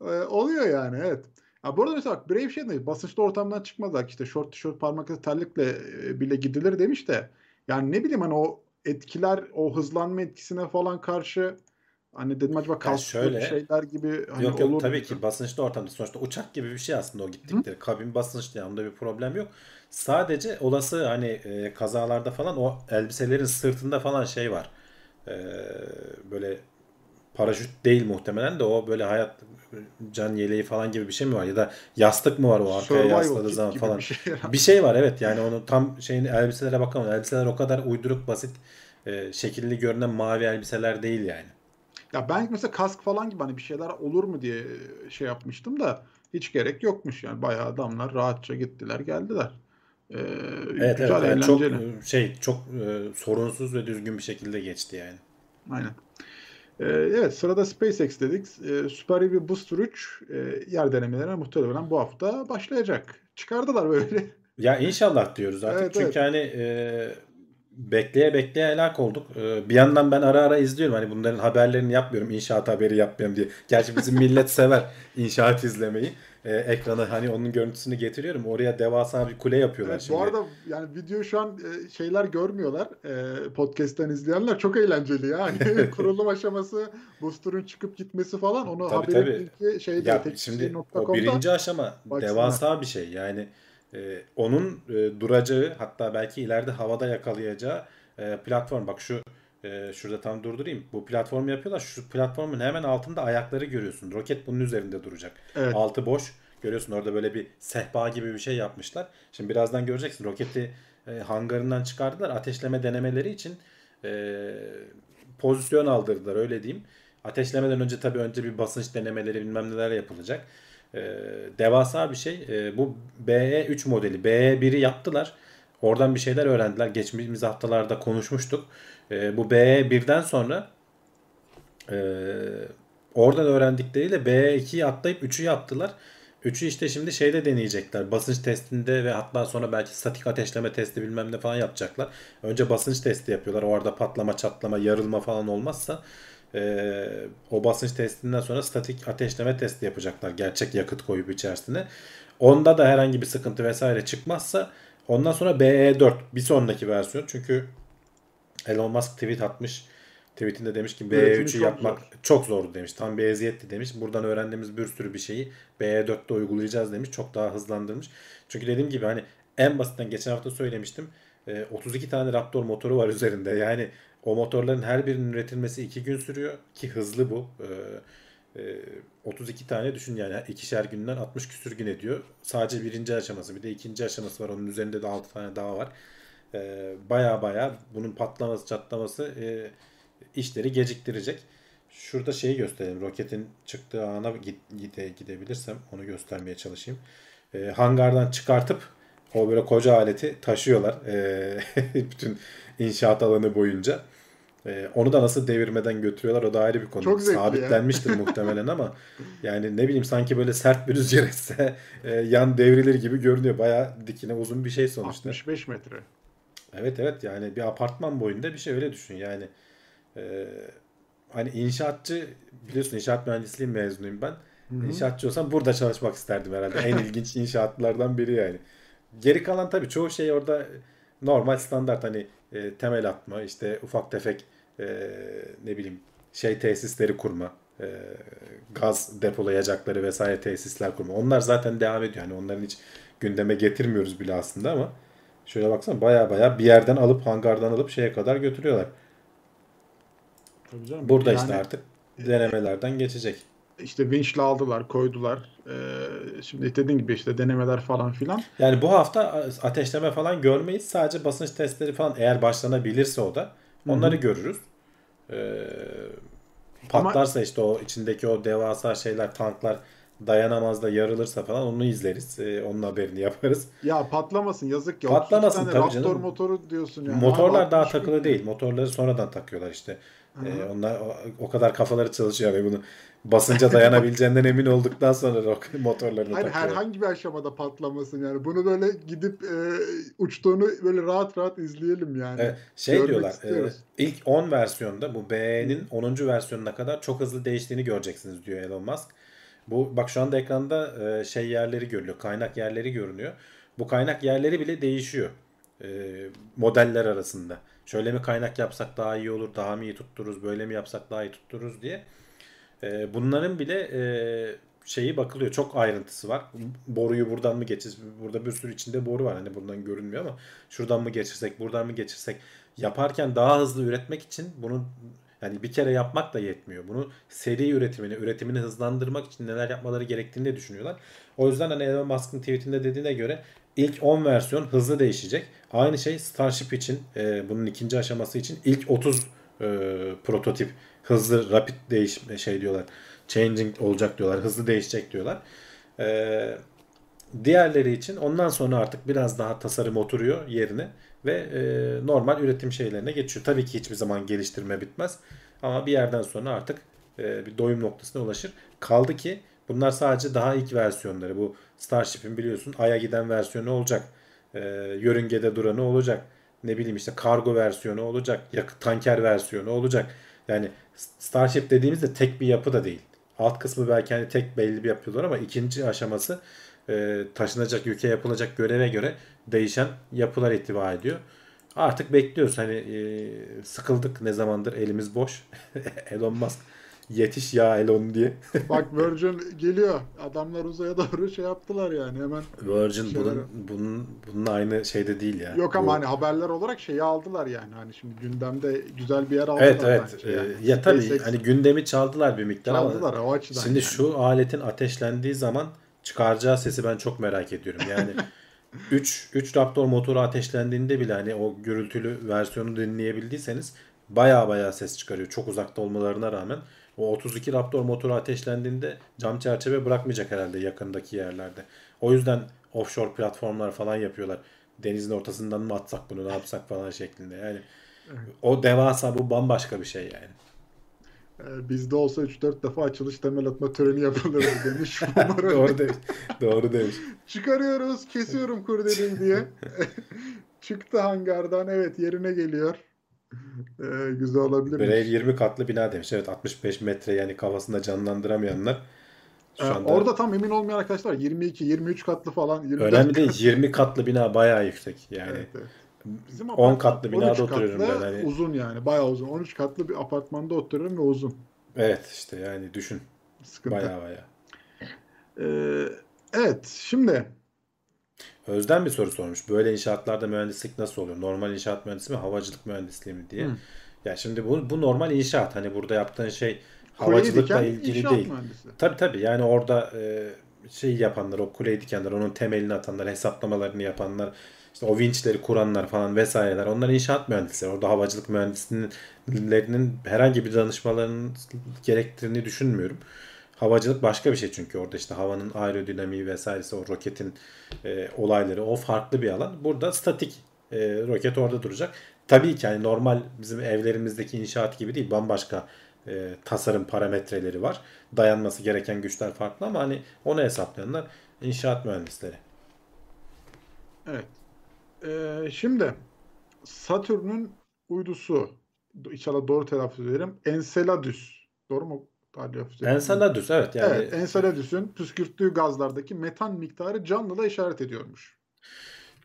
Ee, oluyor yani evet. Ya bu arada mesela bak Brave şey demiş. Basınçlı ortamdan çıkmadık işte short tişört parmak arası terlikle e, bile gidilir demiş de. Yani ne bileyim hani o etkiler o hızlanma etkisine falan karşı hani dedim acaba şöyle- şeyler gibi hani yok olur yok tabii mu? ki basınçlı ortamda sonuçta uçak gibi bir şey aslında o gittikleri. Kabin basınçlı yani onda bir problem yok. Sadece olası hani e, kazalarda falan o elbiselerin sırtında falan şey var. E, böyle paraşüt değil muhtemelen de o böyle hayat can yeleği falan gibi bir şey mi var ya da yastık mı var o arkaya Survival yasladığı zaman falan. bir şey. Bir şey var evet yani onu tam şeyin elbiselere bakalım. Elbiseler o kadar uyduruk basit e, şekilli görünen mavi elbiseler değil yani. Ya ben mesela kask falan gibi hani bir şeyler olur mu diye şey yapmıştım da hiç gerek yokmuş yani. Bayağı adamlar rahatça gittiler geldiler. Ee, Evet güzel evet yani çok eğlenceli. şey çok e, sorunsuz ve düzgün bir şekilde geçti yani. Aynen. Ee, evet sırada SpaceX dedik. Ee, Super Heavy Booster 3 e, yer denemelerine muhtemelen bu hafta başlayacak. Çıkardılar böyle Ya inşallah diyoruz artık. Evet, Çünkü evet. hani e, bekleye bekleye helak olduk. E, bir yandan ben ara ara izliyorum. Hani bunların haberlerini yapmıyorum. İnşaat haberi yapmıyorum diye. Gerçi bizim millet sever inşaat izlemeyi. E, ekrana hani onun görüntüsünü getiriyorum. Oraya devasa bir kule yapıyorlar Evet, şimdi. bu arada yani video şu an e, şeyler görmüyorlar. E, podcast'ten izleyenler çok eğlenceli ya. Hani kurulum aşaması, booster'ın çıkıp gitmesi falan onu Tabii, haberin tabii. linki şeyde Ya şimdi o birinci aşama baksınlar. devasa bir şey. Yani e, onun e, duracağı hatta belki ileride havada yakalayacağı e, platform. Bak şu e, şurada tam durdurayım. Bu platformu yapıyorlar. Şu platformun hemen altında ayakları görüyorsun. Roket bunun üzerinde duracak. Evet. Altı boş. Görüyorsun orada böyle bir sehpa gibi bir şey yapmışlar. Şimdi birazdan göreceksin. Roketi e, hangarından çıkardılar. Ateşleme denemeleri için e, pozisyon aldırdılar öyle diyeyim. Ateşlemeden önce tabii önce bir basınç denemeleri bilmem neler yapılacak. E, devasa bir şey. E, bu BE3 modeli. BE1'i yaptılar. Oradan bir şeyler öğrendiler. Geçtiğimiz haftalarda konuşmuştuk. E, bu BE1'den sonra e, oradan öğrendikleriyle BE2'yi atlayıp 3'ü yaptılar. 3'ü işte şimdi şeyde deneyecekler. Basınç testinde ve hatta sonra belki statik ateşleme testi bilmem ne falan yapacaklar. Önce basınç testi yapıyorlar. Orada patlama, çatlama, yarılma falan olmazsa e, o basınç testinden sonra statik ateşleme testi yapacaklar. Gerçek yakıt koyup içerisine. Onda da herhangi bir sıkıntı vesaire çıkmazsa ondan sonra BE4 bir sonraki versiyon. Çünkü Elon Musk tweet atmış. Tweetinde demiş ki Üretimi B3'ü çok yapmak zor. çok zordu demiş. Tam bir eziyetti demiş. Buradan öğrendiğimiz bir sürü bir şeyi B4'te uygulayacağız demiş. Çok daha hızlandırmış. Çünkü dediğim gibi hani en basitten geçen hafta söylemiştim. e, 32 tane Raptor motoru var üzerinde. Yani o motorların her birinin üretilmesi 2 gün sürüyor ki hızlı bu. E, e, 32 tane düşün yani ikişer günden 60 küsür gün ediyor. Sadece birinci aşaması bir de ikinci aşaması var. Onun üzerinde de 6 tane daha var. E, baya baya bunun patlaması çatlaması e, işleri geciktirecek. Şurada şeyi göstereyim. Roketin çıktığı ana gide, gidebilirsem onu göstermeye çalışayım. E, hangardan çıkartıp o böyle koca aleti taşıyorlar. E, bütün inşaat alanı boyunca. E, onu da nasıl devirmeden götürüyorlar o da ayrı bir konu. Çok. Sabitlenmiştir muhtemelen ama yani ne bileyim sanki böyle sert bir rüzgar esse e, yan devrilir gibi görünüyor. Bayağı dikine uzun bir şey sonuçta. 65 metre. Evet evet yani bir apartman boyunda bir şey öyle düşün yani. Ee, hani inşaatçı biliyorsun inşaat mühendisliği mezunuyum ben. İnşaatçı olsam burada çalışmak isterdim herhalde. En ilginç inşaatlardan biri yani. Geri kalan tabii çoğu şey orada normal standart hani e, temel atma işte ufak tefek e, ne bileyim şey tesisleri kurma e, gaz depolayacakları vesaire tesisler kurma. Onlar zaten devam ediyor. Yani onların hiç gündeme getirmiyoruz bile aslında ama şöyle baksana baya baya bir yerden alıp hangardan alıp şeye kadar götürüyorlar. Tabii canım. Burada Yani işte artık denemelerden geçecek. işte vinçle aldılar, koydular. Ee, şimdi dediğin gibi işte denemeler falan filan. Yani bu hafta ateşleme falan görmeyiz. Sadece basınç testleri falan eğer başlanabilirse o da onları görürüz. Ee, patlarsa işte o içindeki o devasa şeyler tanklar dayanamaz da yarılırsa falan onu izleriz. Ee, onun haberini yaparız. Ya patlamasın yazık ya. Patlamasın 32 tane tabii Raptor canım. motoru diyorsun yani. Motorlar Abi daha 60 takılı bin- değil. Motorları sonradan takıyorlar işte. Ee, Hı. onlar o, o kadar kafaları çalışıyor yani bunu basınca dayanabileceğinden emin olduktan sonra motorlarını Hayır takıyorlar. herhangi bir aşamada patlamasın yani. Bunu böyle gidip e, uçtuğunu böyle rahat rahat izleyelim yani. Evet, şey Görmek diyorlar istiyoruz. e, ilk 10 versiyonda bu B'nin 10. versiyonuna kadar çok hızlı değiştiğini göreceksiniz diyor Elon Musk. Bu bak şu anda ekranda e, şey yerleri görülüyor. Kaynak yerleri görünüyor. Bu kaynak yerleri bile değişiyor. e, modeller arasında. Şöyle mi kaynak yapsak daha iyi olur, daha mı iyi tuttururuz, böyle mi yapsak daha iyi tuttururuz diye. E, bunların bile e, şeyi bakılıyor. Çok ayrıntısı var. Boruyu buradan mı geçiriz? Burada bir sürü içinde boru var. Hani buradan görünmüyor ama şuradan mı geçirsek, buradan mı geçirsek yaparken daha hızlı üretmek için bunu yani bir kere yapmak da yetmiyor. Bunu seri üretimini, üretimini hızlandırmak için neler yapmaları gerektiğini de düşünüyorlar. O yüzden hani Elon Musk'ın tweetinde dediğine göre ilk 10 versiyon hızlı değişecek. Aynı şey Starship için, e, bunun ikinci aşaması için ilk 30 e, prototip hızlı, rapid değişme şey diyorlar. Changing olacak diyorlar. Hızlı değişecek diyorlar. E, diğerleri için ondan sonra artık biraz daha tasarım oturuyor yerine ve e, normal üretim şeylerine geçiyor. Tabii ki hiçbir zaman geliştirme bitmez ama bir yerden sonra artık e, bir doyum noktasına ulaşır. Kaldı ki bunlar sadece daha ilk versiyonları. Bu Starship'in biliyorsun Ay'a giden versiyonu olacak. e, yörüngede duranı olacak. Ne bileyim işte kargo versiyonu olacak. Tanker versiyonu olacak. Yani Starship dediğimizde tek bir yapı da değil. Alt kısmı belki hani tek belli bir yapıyorlar ama ikinci aşaması e, taşınacak yüke yapılacak göreve göre değişen yapılar itibaa ediyor. Artık bekliyoruz hani e, sıkıldık ne zamandır elimiz boş. Elon Musk yetiş ya Elon diye. Bak Virgin geliyor. Adamlar uzaya doğru şey yaptılar yani hemen. Virgin bunun, bunun, bunun aynı şeyde değil ya. Yok ama Bu- hani haberler olarak şeyi aldılar yani. Hani şimdi gündemde güzel bir yer aldılar Evet evet. bence Ee, yani. ya tabii SpaceX hani gündemi çaldılar bir miktar çaldılar ama o açıdan. şimdi yani. şu aletin ateşlendiği zaman çıkaracağı sesi ben çok merak ediyorum. Yani 3 3 Raptor motoru ateşlendiğinde bile hani o gürültülü versiyonu dinleyebildiyseniz baya baya ses çıkarıyor. Çok uzakta olmalarına rağmen. O 32 Raptor motoru ateşlendiğinde cam çerçeve bırakmayacak herhalde yakındaki yerlerde. O yüzden offshore platformlar falan yapıyorlar. Denizin ortasından mı atsak bunu ne yapsak falan şeklinde. Yani o devasa bu bambaşka bir şey yani. Ee, bizde olsa 3-4 defa açılış temel atma töreni yapılırdı demiş. Doğru demiş. Doğru demiş. Çıkarıyoruz, kesiyorum kurdeleyi diye. Çıktı hangardan, evet yerine geliyor. Ee, güzel olabilir. Brave 20 katlı bina demiş. Evet 65 metre yani kafasında canlandıramayanlar şu Ee, anda orada tam emin olmayan arkadaşlar 22, 23 katlı falan. 24 önemli değil. 20 katlı bina bayağı yüksek yani. Evet, evet. Bizim 10 apartman katlı binada 13 oturuyorum katlı, ben hani. Uzun yani bayağı uzun. 13 katlı bir apartmanda oturuyorum ve uzun. Evet işte yani düşün. Sıkıntı. Bayağı bayağı. Ee, evet şimdi Özden bir soru sormuş. Böyle inşaatlarda mühendislik nasıl oluyor? Normal inşaat mühendisliği mi, havacılık mühendisliği mi diye. Hı. Ya şimdi bu, bu normal inşaat. Hani burada yaptığın şey havacılıkla diken ilgili değil. mühendisi. Tabii tabii yani orada e, şey yapanlar, o kuleyi dikenler, onun temelini atanlar, hesaplamalarını yapanlar, işte o vinçleri kuranlar falan vesaireler. Onlar inşaat mühendisleri. Orada havacılık mühendislerinin herhangi bir danışmalarının gerektiğini düşünmüyorum. Havacılık başka bir şey çünkü orada işte havanın aerodinamiği vesairesi o roketin e, olayları o farklı bir alan. Burada statik e, roket orada duracak. Tabii ki yani normal bizim evlerimizdeki inşaat gibi değil bambaşka e, tasarım parametreleri var. Dayanması gereken güçler farklı ama hani onu hesaplayanlar inşaat mühendisleri. Evet. Ee, şimdi Satürn'ün uydusu inşallah doğru telaffuz ederim. Enceladus. Doğru mu? Ettim. Enceladus evet yani Evet, Enceladus'un püskürttüğü gazlardaki metan miktarı canlılığa işaret ediyormuş.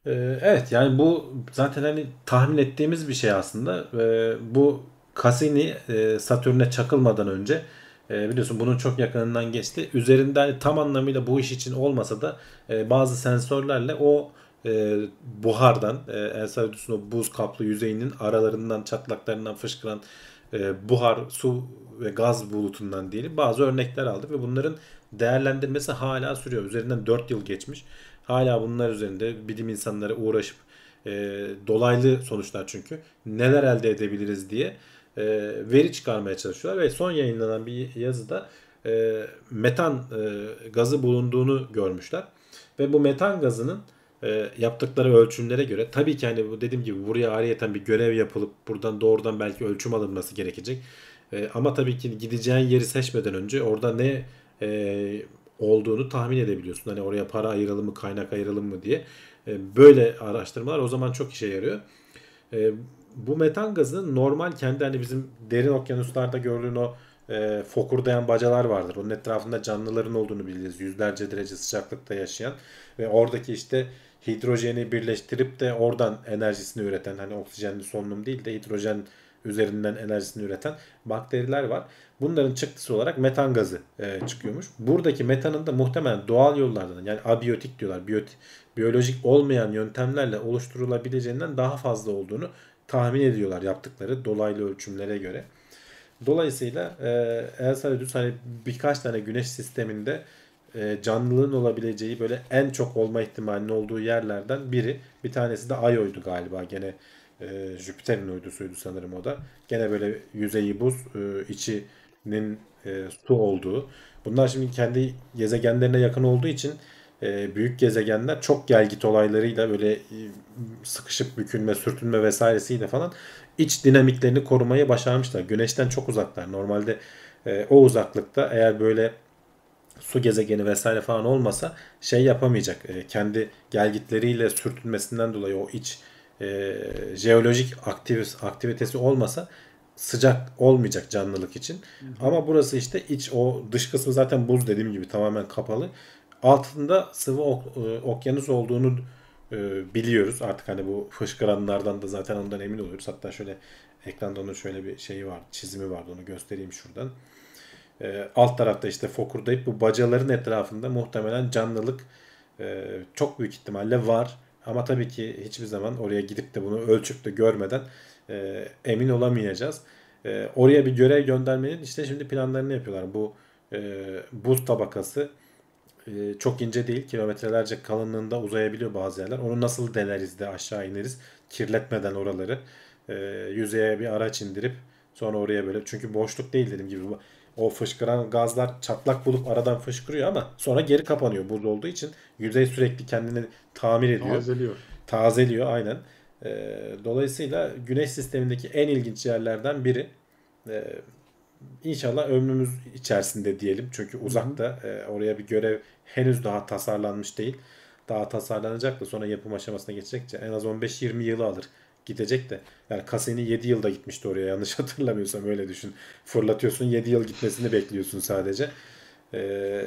Ee, Evet yani bu zaten hani tahmin ettiğimiz bir şey aslında. Ee, Bu Cassini e, Satürn'e çakılmadan önce e, biliyorsun bunun çok yakınından geçti. Üzerinde hani tam anlamıyla bu iş için olmasa da e, bazı sensörlerle o e, buhardan e, Enceladus'un o buz kaplı yüzeyinin aralarından çatlaklarından fışkıran e, buhar, su ve gaz bulutundan diyelim bazı örnekler aldık ve bunların değerlendirmesi hala sürüyor. Üzerinden 4 yıl geçmiş. Hala bunlar üzerinde bilim insanları uğraşıp e, dolaylı sonuçlar çünkü neler elde edebiliriz diye e, veri çıkarmaya çalışıyorlar ve son yayınlanan bir yazıda e, metan e, gazı bulunduğunu görmüşler ve bu metan gazının e, yaptıkları ölçümlere göre tabii ki hani bu dediğim gibi buraya ayrıyeten bir görev yapılıp buradan doğrudan belki ölçüm alınması gerekecek. E, ama tabii ki gideceğin yeri seçmeden önce orada ne e, olduğunu tahmin edebiliyorsun. Hani oraya para ayıralım mı, kaynak ayıralım mı diye. Böyle araştırmalar o zaman çok işe yarıyor. Bu metan gazı normal kendi hani bizim derin okyanuslarda gördüğün o e, fokurdayan bacalar vardır. Onun etrafında canlıların olduğunu biliriz. Yüzlerce derece sıcaklıkta yaşayan ve oradaki işte hidrojeni birleştirip de oradan enerjisini üreten hani oksijenli solunum değil de hidrojen üzerinden enerjisini üreten bakteriler var. Bunların çıktısı olarak metan gazı e, çıkıyormuş. Buradaki metanın da muhtemelen doğal yollardan yani abiyotik diyorlar. Biyot, biyolojik olmayan yöntemlerle oluşturulabileceğinden daha fazla olduğunu tahmin ediyorlar yaptıkları dolaylı ölçümlere göre. Dolayısıyla e, Enceladus hani birkaç tane güneş sisteminde e, canlılığın olabileceği böyle en çok olma ihtimalinin olduğu yerlerden biri. Bir tanesi de Io'ydu galiba. Gene e, Jüpiter'in uydusuydu sanırım o da. Gene böyle yüzeyi buz, e, içinin e, su olduğu. Bunlar şimdi kendi gezegenlerine yakın olduğu için e, büyük gezegenler çok gelgit olaylarıyla böyle e, sıkışıp bükülme, sürtünme vesairesiyle falan iç dinamiklerini korumayı başarmışlar. Güneşten çok uzaklar. Normalde e, o uzaklıkta eğer böyle su gezegeni vesaire falan olmasa şey yapamayacak. E, kendi gelgitleriyle sürtünmesinden dolayı o iç e, jeolojik aktivis, aktivitesi olmasa sıcak olmayacak canlılık için. Ama burası işte iç o dış kısmı zaten buz dediğim gibi tamamen kapalı. Altında sıvı ok, e, okyanus olduğunu e, biliyoruz. Artık hani bu fışkıranlardan da zaten ondan emin oluyoruz. Hatta şöyle ekranda onun şöyle bir şeyi var, çizimi vardı onu göstereyim şuradan. E, alt tarafta işte fokurdayıp bu bacaların etrafında muhtemelen canlılık e, çok büyük ihtimalle var. Ama tabii ki hiçbir zaman oraya gidip de bunu ölçüp de görmeden e, emin olamayacağız. E, oraya bir görev göndermenin işte şimdi planlarını yapıyorlar. Bu e, buz tabakası e, çok ince değil. Kilometrelerce kalınlığında uzayabiliyor bazı yerler. Onu nasıl deleriz de aşağı ineriz kirletmeden oraları. E, yüzeye bir araç indirip sonra oraya böyle çünkü boşluk değil dediğim gibi o fışkıran gazlar çatlak bulup aradan fışkırıyor ama sonra geri kapanıyor buz olduğu için yüzey sürekli kendini tamir ediyor. Tazeliyor. Tazeliyor aynen. E, dolayısıyla güneş sistemindeki en ilginç yerlerden biri. E, inşallah ömrümüz içerisinde diyelim. Çünkü uzakta e, oraya bir görev henüz daha tasarlanmış değil. Daha tasarlanacak da sonra yapım aşamasına geçecekçe en az 15-20 yılı alır. Gidecek de. Yani Cassini 7 yılda gitmişti oraya yanlış hatırlamıyorsam öyle düşün. Fırlatıyorsun 7 yıl gitmesini bekliyorsun sadece. Ee,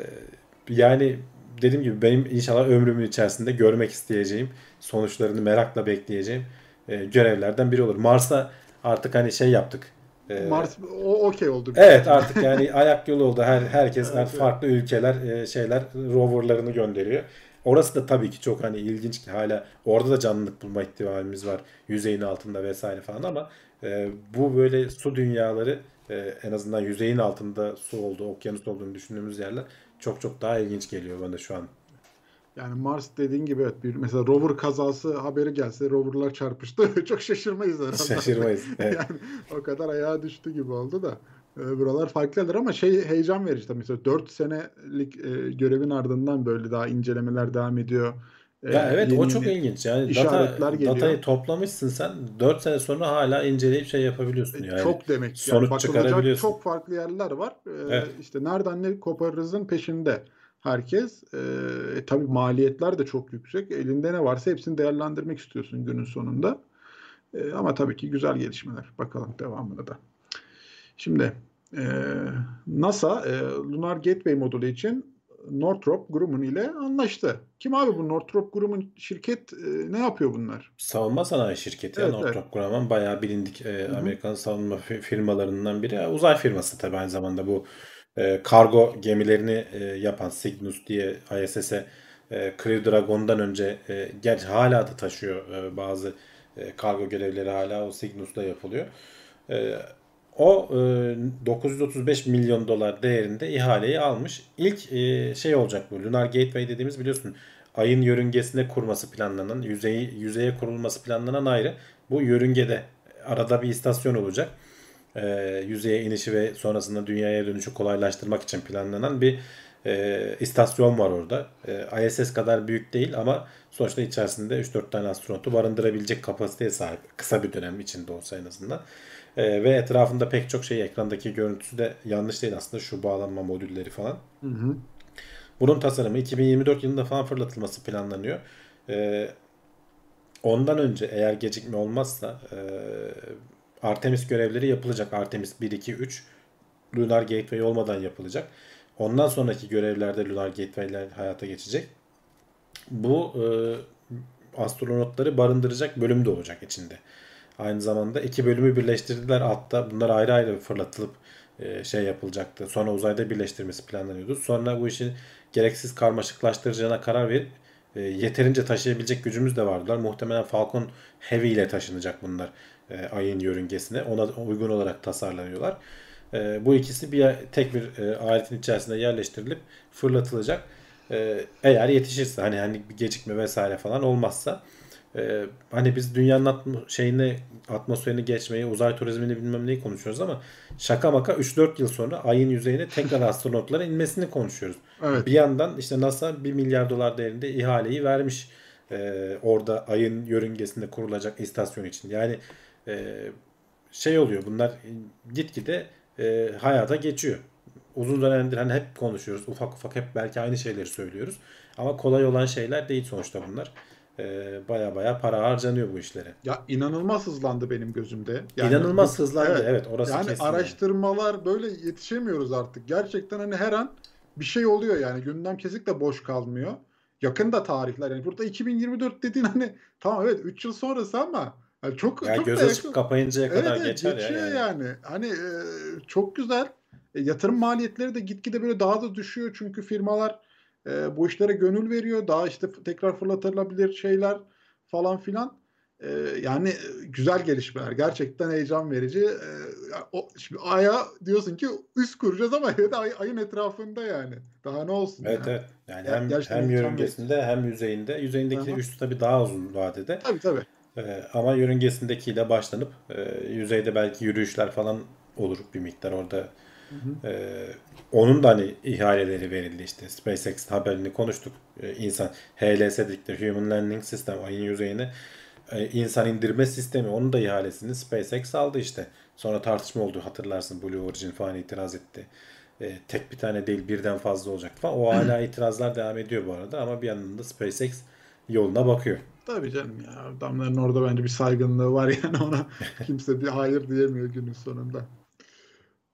yani dediğim gibi benim inşallah ömrümün içerisinde görmek isteyeceğim sonuçlarını merakla bekleyeceğim e, görevlerden biri olur. Mars'a artık hani şey yaptık. E, Mars o okey oldu. Evet artık yani ayak yolu oldu. Her herkes evet, farklı evet. ülkeler e, şeyler roverlarını gönderiyor. Orası da tabii ki çok hani ilginç ki hala orada da canlılık bulma ihtimalimiz var. Yüzeyin altında vesaire falan ama e, bu böyle su dünyaları e, en azından yüzeyin altında su olduğu, okyanus olduğunu düşündüğümüz yerler çok çok daha ilginç geliyor bana şu an. Yani Mars dediğin gibi evet bir mesela rover kazası haberi gelse roverlar çarpıştı çok şaşırmayız herhalde. Şaşırmayız. Evet. yani o kadar ayağa düştü gibi oldu da. E, buralar farklıdır ama şey heyecan verici tabii. Mesela 4 senelik e, görevin ardından böyle daha incelemeler devam ediyor. E, ya evet o çok ilginç yani data, geliyor. datayı toplamışsın sen 4 sene sonra hala inceleyip şey yapabiliyorsun yani. Çok demek. Sonuç yani çıkarabiliyorsun. Çok farklı yerler var. Ee, evet. İşte nereden ne koparırızın peşinde herkes. E, tabii maliyetler de çok yüksek. Elinde ne varsa hepsini değerlendirmek istiyorsun günün sonunda. E, ama tabii ki güzel gelişmeler. Bakalım devamını da. Şimdi e, NASA e, Lunar Gateway modülü için Northrop Grumman ile anlaştı. Kim abi bu Northrop Grumman şirket e, ne yapıyor bunlar? Savunma sanayi şirketi. Evet, Northrop evet. Grumman bayağı bilindik e, Amerikan savunma firmalarından biri. Uzay firması tabii aynı zamanda bu e, kargo gemilerini e, yapan Cygnus diye ISS'e e, Crew Dragon'dan önce e, gerçi hala da taşıyor e, bazı e, kargo görevleri hala o Cygnus'ta yapılıyor. E, o e, 935 milyon dolar değerinde ihaleyi almış. İlk e, şey olacak bu. Lunar Gateway dediğimiz biliyorsun ayın yörüngesine kurması planlanan, yüzeyi yüzeye kurulması planlanan ayrı. Bu yörüngede arada bir istasyon olacak. E, yüzeye inişi ve sonrasında dünyaya dönüşü kolaylaştırmak için planlanan bir e, istasyon var orada. E, ISS kadar büyük değil ama sonuçta içerisinde 3-4 tane astronotu barındırabilecek kapasiteye sahip. Kısa bir dönem içinde olsa en azından. E, ve etrafında pek çok şey ekrandaki görüntüsü de yanlış değil aslında şu bağlanma modülleri falan. Hı hı. Bunun tasarımı 2024 yılında falan fırlatılması planlanıyor. E, ondan önce eğer gecikme olmazsa e, Artemis görevleri yapılacak. Artemis 1, 2, 3 Lunar Gateway olmadan yapılacak. Ondan sonraki görevlerde Lunar Gateway'ler hayata geçecek. Bu e, astronotları barındıracak bölüm de olacak içinde. Aynı zamanda iki bölümü birleştirdiler altta. Bunlar ayrı ayrı fırlatılıp e, şey yapılacaktı. Sonra uzayda birleştirmesi planlanıyordu. Sonra bu işi gereksiz karmaşıklaştıracağına karar verip e, yeterince taşıyabilecek gücümüz de vardılar. Muhtemelen Falcon Heavy ile taşınacak bunlar e, ayın yörüngesine. Ona uygun olarak tasarlanıyorlar. E, bu ikisi bir tek bir aletin içerisinde yerleştirilip fırlatılacak. Eğer yetişirse hani hani bir gecikme vesaire falan olmazsa ee, hani biz dünyanın atm- şeyini atmosferini geçmeyi, uzay turizmini bilmem neyi konuşuyoruz ama şaka maka 3-4 yıl sonra ayın yüzeyine tekrar astronotlara inmesini konuşuyoruz. Evet. Bir yandan işte NASA 1 milyar dolar değerinde ihaleyi vermiş e, orada ayın yörüngesinde kurulacak istasyon için. Yani e, şey oluyor bunlar gitgide e, hayata geçiyor. uzun dönemdir hani hep konuşuyoruz. Ufak ufak hep belki aynı şeyleri söylüyoruz. Ama kolay olan şeyler değil sonuçta bunlar. Ee, baya baya para harcanıyor bu işlere. Ya inanılmaz hızlandı benim gözümde. İnanılmaz bu- hızlandı. Evet, orası yani kesin. araştırmalar böyle yetişemiyoruz artık. Gerçekten hani her an bir şey oluyor yani. Gündem kesinlikle boş kalmıyor. Yakında tarihler yani. Burada 2024 dediğin hani tamam evet 3 yıl sonrası ama yani çok Ya çok göz açıp kapayıncaya Evet, kadar evet, geçer ya. geçiyor yani. yani. Hani e, çok güzel. E, yatırım maliyetleri de gitgide böyle daha da düşüyor çünkü firmalar e, bu işlere gönül veriyor. Daha işte tekrar fırlatılabilir şeyler falan filan. E, yani e, güzel gelişmeler. Gerçekten heyecan verici. E, o, şimdi Ay'a diyorsun ki üst kuracağız ama evet, ay, ayın etrafında yani. Daha ne olsun Evet ya. evet. Yani Ya- hem gerçekten hem yörüngesinde hem yüzeyinde. Yüzeyindeki Aha. üstü tabii daha uzun vadede. Tabii tabii. Ee, ama yörüngesindekiyle başlanıp e, yüzeyde belki yürüyüşler falan olur bir miktar orada. Ee, onun da hani ihaleleri verildi işte. SpaceX haberini konuştuk. Ee, insan HLS dedikleri Human Landing System ayın yüzeyine e, insan indirme sistemi onun da ihalesini SpaceX aldı işte. Sonra tartışma oldu hatırlarsın Blue Origin falan itiraz etti. Ee, tek bir tane değil birden fazla olacak falan. O hala itirazlar devam ediyor bu arada ama bir yandan da SpaceX yoluna bakıyor. Tabii canım ya. Adamların orada bence bir saygınlığı var yani ona kimse bir hayır diyemiyor günün sonunda.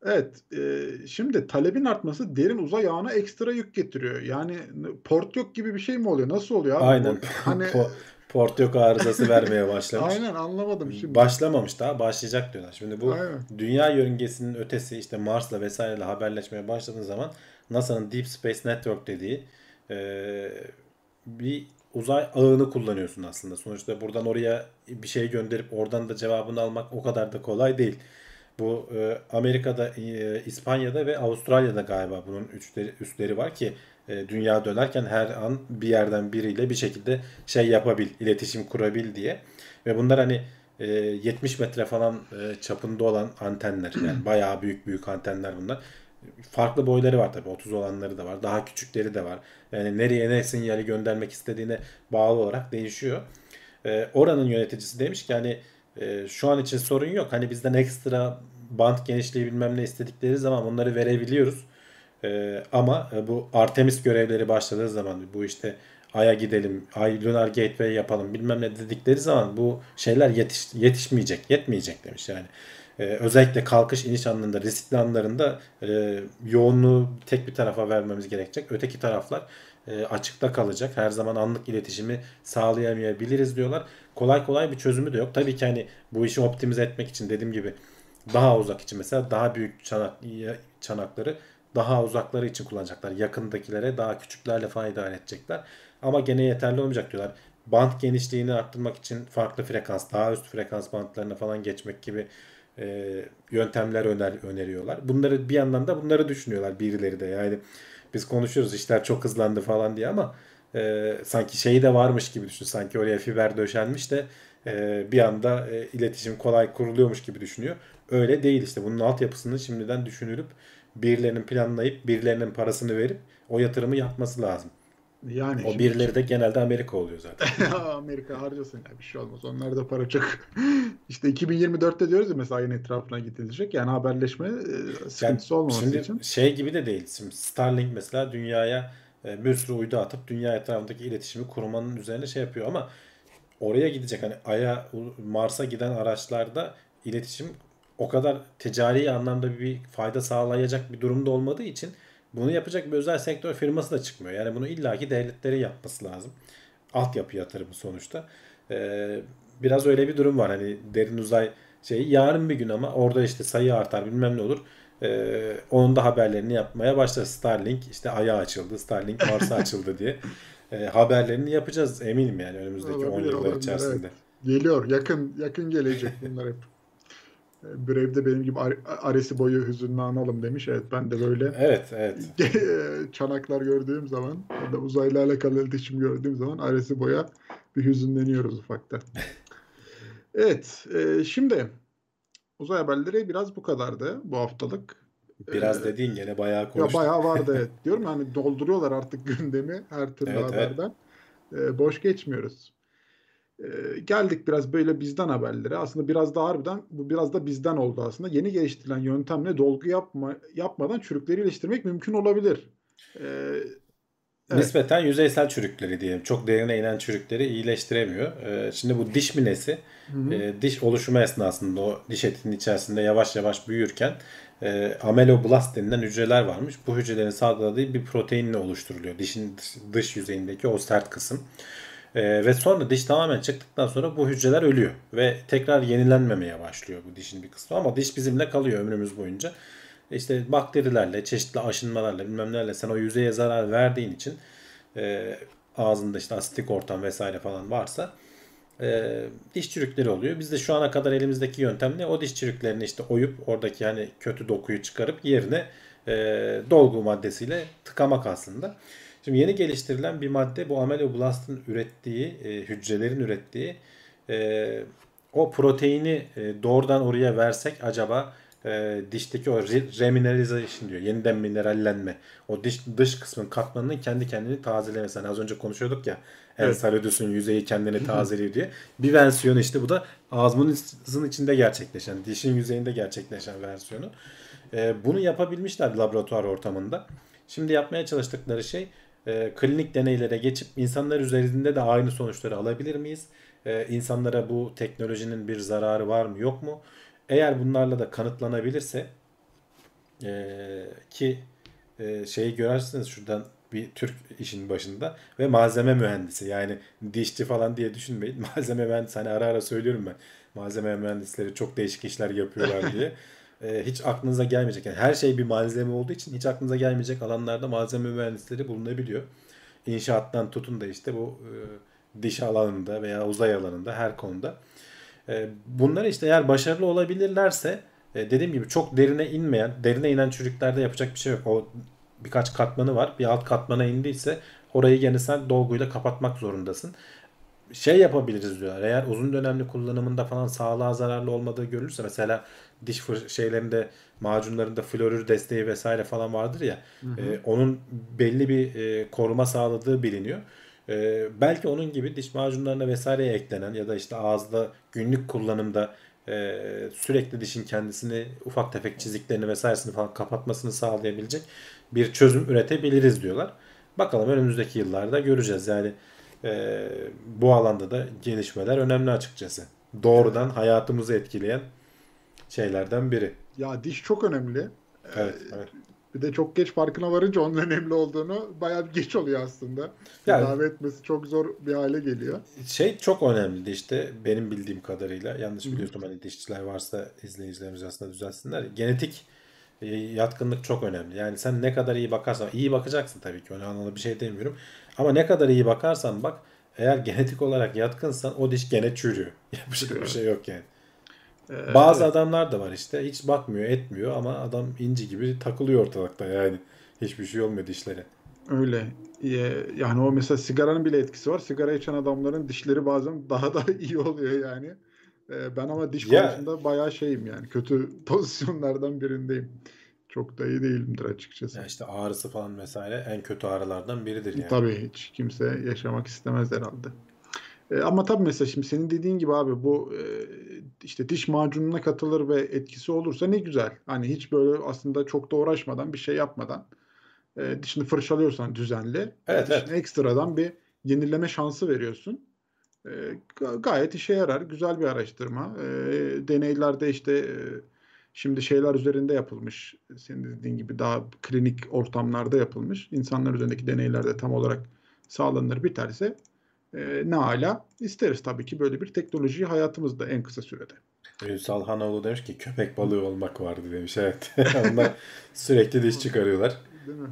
Evet, e, şimdi talebin artması derin uzay ağına ekstra yük getiriyor. Yani port yok gibi bir şey mi oluyor? Nasıl oluyor abi? Aynen. Hani Po- Port yok arızası vermeye başlamış. aynen anlamadım şimdi. Başlamamış daha başlayacak diyorlar. Şimdi bu Aynen. dünya yörüngesinin ötesi işte Mars'la vesaireyle haberleşmeye başladığın zaman NASA'nın Deep Space Network dediği e, bir uzay ağını kullanıyorsun aslında. Sonuçta buradan oraya bir şey gönderip oradan da cevabını almak o kadar da kolay değil. Bu e, Amerika'da, e, İspanya'da ve Avustralya'da galiba bunun üstleri, üstleri var ki e, dünya dönerken her an bir yerden biriyle bir şekilde şey yapabil, iletişim kurabil diye. Ve bunlar hani e, 70 metre falan e, çapında olan antenler. Yani bayağı büyük büyük antenler bunlar. Farklı boyları var tabii. 30 olanları da var. Daha küçükleri de var. Yani nereye ne sinyali göndermek istediğine bağlı olarak değişiyor. E, oranın yöneticisi demiş ki hani e, şu an için sorun yok. Hani bizden ekstra bant genişliği bilmem ne istedikleri zaman onları verebiliyoruz. E, ama bu Artemis görevleri başladığı zaman bu işte Ay'a gidelim, Ay Lunar Gateway yapalım bilmem ne dedikleri zaman bu şeyler yetiş, yetişmeyecek, yetmeyecek demiş yani. E, özellikle kalkış iniş anlarında, riskli anlarında e, yoğunluğu tek bir tarafa vermemiz gerekecek. Öteki taraflar e, açıkta kalacak. Her zaman anlık iletişimi sağlayamayabiliriz diyorlar. Kolay kolay bir çözümü de yok. Tabii ki hani bu işi optimize etmek için dediğim gibi daha uzak için mesela daha büyük çanak, çanakları daha uzakları için kullanacaklar. Yakındakilere daha küçüklerle falan idare edecekler. Ama gene yeterli olmayacak diyorlar. Band genişliğini arttırmak için farklı frekans, daha üst frekans bantlarına falan geçmek gibi e, yöntemler öner, öneriyorlar. Bunları bir yandan da bunları düşünüyorlar birileri de. Yani biz konuşuyoruz işler çok hızlandı falan diye ama e, sanki şeyi de varmış gibi düşün. Sanki oraya fiber döşenmiş de e, bir anda e, iletişim kolay kuruluyormuş gibi düşünüyor. Öyle değil işte. Bunun altyapısını şimdiden düşünülüp birilerinin planlayıp birilerinin parasını verip o yatırımı yapması lazım. Yani O şimdi- birileri de genelde Amerika oluyor zaten. Amerika harcasın ya bir şey olmaz. Onlar da para çok. işte 2024'te diyoruz ya mesela ayın etrafına gidilecek. Yani haberleşme e, sıkıntısı olmaması Şimdi için. şey gibi de değil. Şimdi Starlink mesela dünyaya bir sürü uydu atıp dünya etrafındaki iletişimi kurmanın üzerine şey yapıyor ama oraya gidecek hani Ay'a, Mars'a giden araçlarda iletişim o kadar ticari anlamda bir fayda sağlayacak bir durumda olmadığı için bunu yapacak bir özel sektör firması da çıkmıyor. Yani bunu illaki devletlerin yapması lazım. Altyapı yatırımı sonuçta. Ee, biraz öyle bir durum var. Hani derin uzay şeyi yarın bir gün ama orada işte sayı artar bilmem ne olur. Ee, onun da haberlerini yapmaya başlar. Starlink işte Ay'a açıldı, Starlink Mars'a açıldı diye. Ee, haberlerini yapacağız eminim yani önümüzdeki 10 Olabilir, yıllar olabilir, içerisinde. Geliyor. Yakın yakın gelecek bunlar hep. E, Brave de benim gibi Ar- Ares'i boyu hüzünlü analım demiş. Evet ben de böyle Evet, evet. çanaklar gördüğüm zaman ya da uzayla alakalı iletişim gördüğüm zaman Ares'i boya bir hüzünleniyoruz ufakta. Evet. e, şimdi uzay haberleri biraz bu kadardı bu haftalık. Biraz Ee, dediğin gene bayağı Ya konuştuk. bayağı vardı evet. Diyorum hani dolduruyorlar artık gündemi her türlü Evet, evet. haberden. Ee, boş geçmiyoruz. Ee, geldik biraz böyle bizden haberlere. Aslında biraz da harbiden bu biraz da bizden oldu aslında. Yeni geliştirilen yöntemle dolgu yapma, yapmadan çürükleri iyileştirmek mümkün olabilir. Ee, evet. Nispeten yüzeysel çürükleri diyelim. Çok derine inen çürükleri iyileştiremiyor. Ee, şimdi bu diş minesi e, diş oluşumu esnasında o diş etinin içerisinde yavaş yavaş büyürken e, ameloblast denilen hücreler varmış. Bu hücrelerin salgıladığı bir proteinle oluşturuluyor. Dişin dış yüzeyindeki o sert kısım. E, ve sonra diş tamamen çıktıktan sonra bu hücreler ölüyor. Ve tekrar yenilenmemeye başlıyor bu dişin bir kısmı. Ama diş bizimle kalıyor ömrümüz boyunca. İşte bakterilerle, çeşitli aşınmalarla, bilmem nelerle sen o yüzeye zarar verdiğin için e, ağzında işte asitik ortam vesaire falan varsa e, diş çürükleri oluyor. Biz de şu ana kadar elimizdeki yöntemle o diş çürüklerini işte oyup oradaki hani kötü dokuyu çıkarıp yerine e, dolgu maddesiyle tıkamak aslında. Şimdi yeni geliştirilen bir madde bu ameloblastın ürettiği, e, hücrelerin ürettiği e, o proteini e, doğrudan oraya versek acaba e, dişteki o remineralization diyor. Yeniden minerallenme. O diş dış kısmın katmanının kendi kendini tazelemesi. Hani az önce konuşuyorduk ya. Evet. Yüzeyi kendini tazeliyor diye. Bir versiyonu işte bu da ağzımızın içinde gerçekleşen, dişin yüzeyinde gerçekleşen versiyonu. E, bunu yapabilmişler laboratuvar ortamında. Şimdi yapmaya çalıştıkları şey e, klinik deneylere geçip insanlar üzerinde de aynı sonuçları alabilir miyiz? E, insanlara bu teknolojinin bir zararı var mı yok mu? Eğer bunlarla da kanıtlanabilirse e, ki e, şeyi görersiniz şuradan bir Türk işin başında ve malzeme mühendisi yani dişçi falan diye düşünmeyin. Malzeme mühendisi hani ara ara söylüyorum ben. Malzeme mühendisleri çok değişik işler yapıyorlar diye. e, hiç aklınıza gelmeyecek. Yani her şey bir malzeme olduğu için hiç aklınıza gelmeyecek alanlarda malzeme mühendisleri bulunabiliyor. İnşaattan tutun da işte bu e, diş alanında veya uzay alanında her konuda. E, bunlar işte eğer başarılı olabilirlerse e, dediğim gibi çok derine inmeyen, derine inen çürüklerde yapacak bir şey yok. O birkaç katmanı var. Bir alt katmana indiyse orayı gene sen dolguyla kapatmak zorundasın. Şey yapabiliriz diyorlar. Eğer uzun dönemli kullanımında falan sağlığa zararlı olmadığı görülürse mesela diş şeylerinde macunlarında florür desteği vesaire falan vardır ya. Hı hı. E, onun belli bir e, koruma sağladığı biliniyor. E, belki onun gibi diş macunlarına vesaireye eklenen ya da işte ağızda günlük kullanımda e, sürekli dişin kendisini ufak tefek çiziklerini vesairesini falan kapatmasını sağlayabilecek bir çözüm üretebiliriz diyorlar. Bakalım önümüzdeki yıllarda göreceğiz. Yani e, bu alanda da gelişmeler önemli açıkçası. Doğrudan hayatımızı etkileyen şeylerden biri. Ya diş çok önemli. Evet, evet. Bir de çok geç farkına varınca onun önemli olduğunu bayağı bir geç oluyor aslında. Yani, Tedavi etmesi çok zor bir hale geliyor. Şey çok önemli işte benim bildiğim kadarıyla. Yanlış biliyorsam hani dişçiler varsa izleyicilerimiz aslında düzelsinler. Genetik e, yatkınlık çok önemli. Yani sen ne kadar iyi bakarsan iyi bakacaksın tabii ki. Öyle anlamda bir şey demiyorum. Ama ne kadar iyi bakarsan bak eğer genetik olarak yatkınsan o diş gene çürüyor. Yapacak bir şey yok yani. Ee, Bazı evet. adamlar da var işte hiç bakmıyor etmiyor ama adam inci gibi takılıyor ortalıkta yani. Hiçbir şey olmuyor dişleri. Öyle. Yani o mesela sigaranın bile etkisi var. Sigara içen adamların dişleri bazen daha da iyi oluyor yani. Ee, ben ama diş ya, konusunda bayağı şeyim yani. Kötü pozisyonlardan birindeyim. Çok da iyi değilimdir açıkçası. Ya işte ağrısı falan vesaire en kötü ağrılardan biridir yani. Tabii hiç kimse yaşamak istemez herhalde. E, ama tabii mesela şimdi senin dediğin gibi abi bu e, işte diş macununa katılır ve etkisi olursa ne güzel. Hani hiç böyle aslında çok da uğraşmadan bir şey yapmadan e, dişini fırçalıyorsan düzenli evet, evet. ekstradan bir yenileme şansı veriyorsun. E, gayet işe yarar. Güzel bir araştırma. E, deneylerde işte e, şimdi şeyler üzerinde yapılmış. Senin dediğin gibi daha klinik ortamlarda yapılmış. İnsanlar üzerindeki deneylerde tam olarak sağlanır biterse e, ne ala isteriz tabii ki böyle bir teknolojiyi hayatımızda en kısa sürede. Ünsal Hanoğlu demiş ki köpek balığı olmak vardı demiş. Evet. Onlar sürekli diş çıkarıyorlar.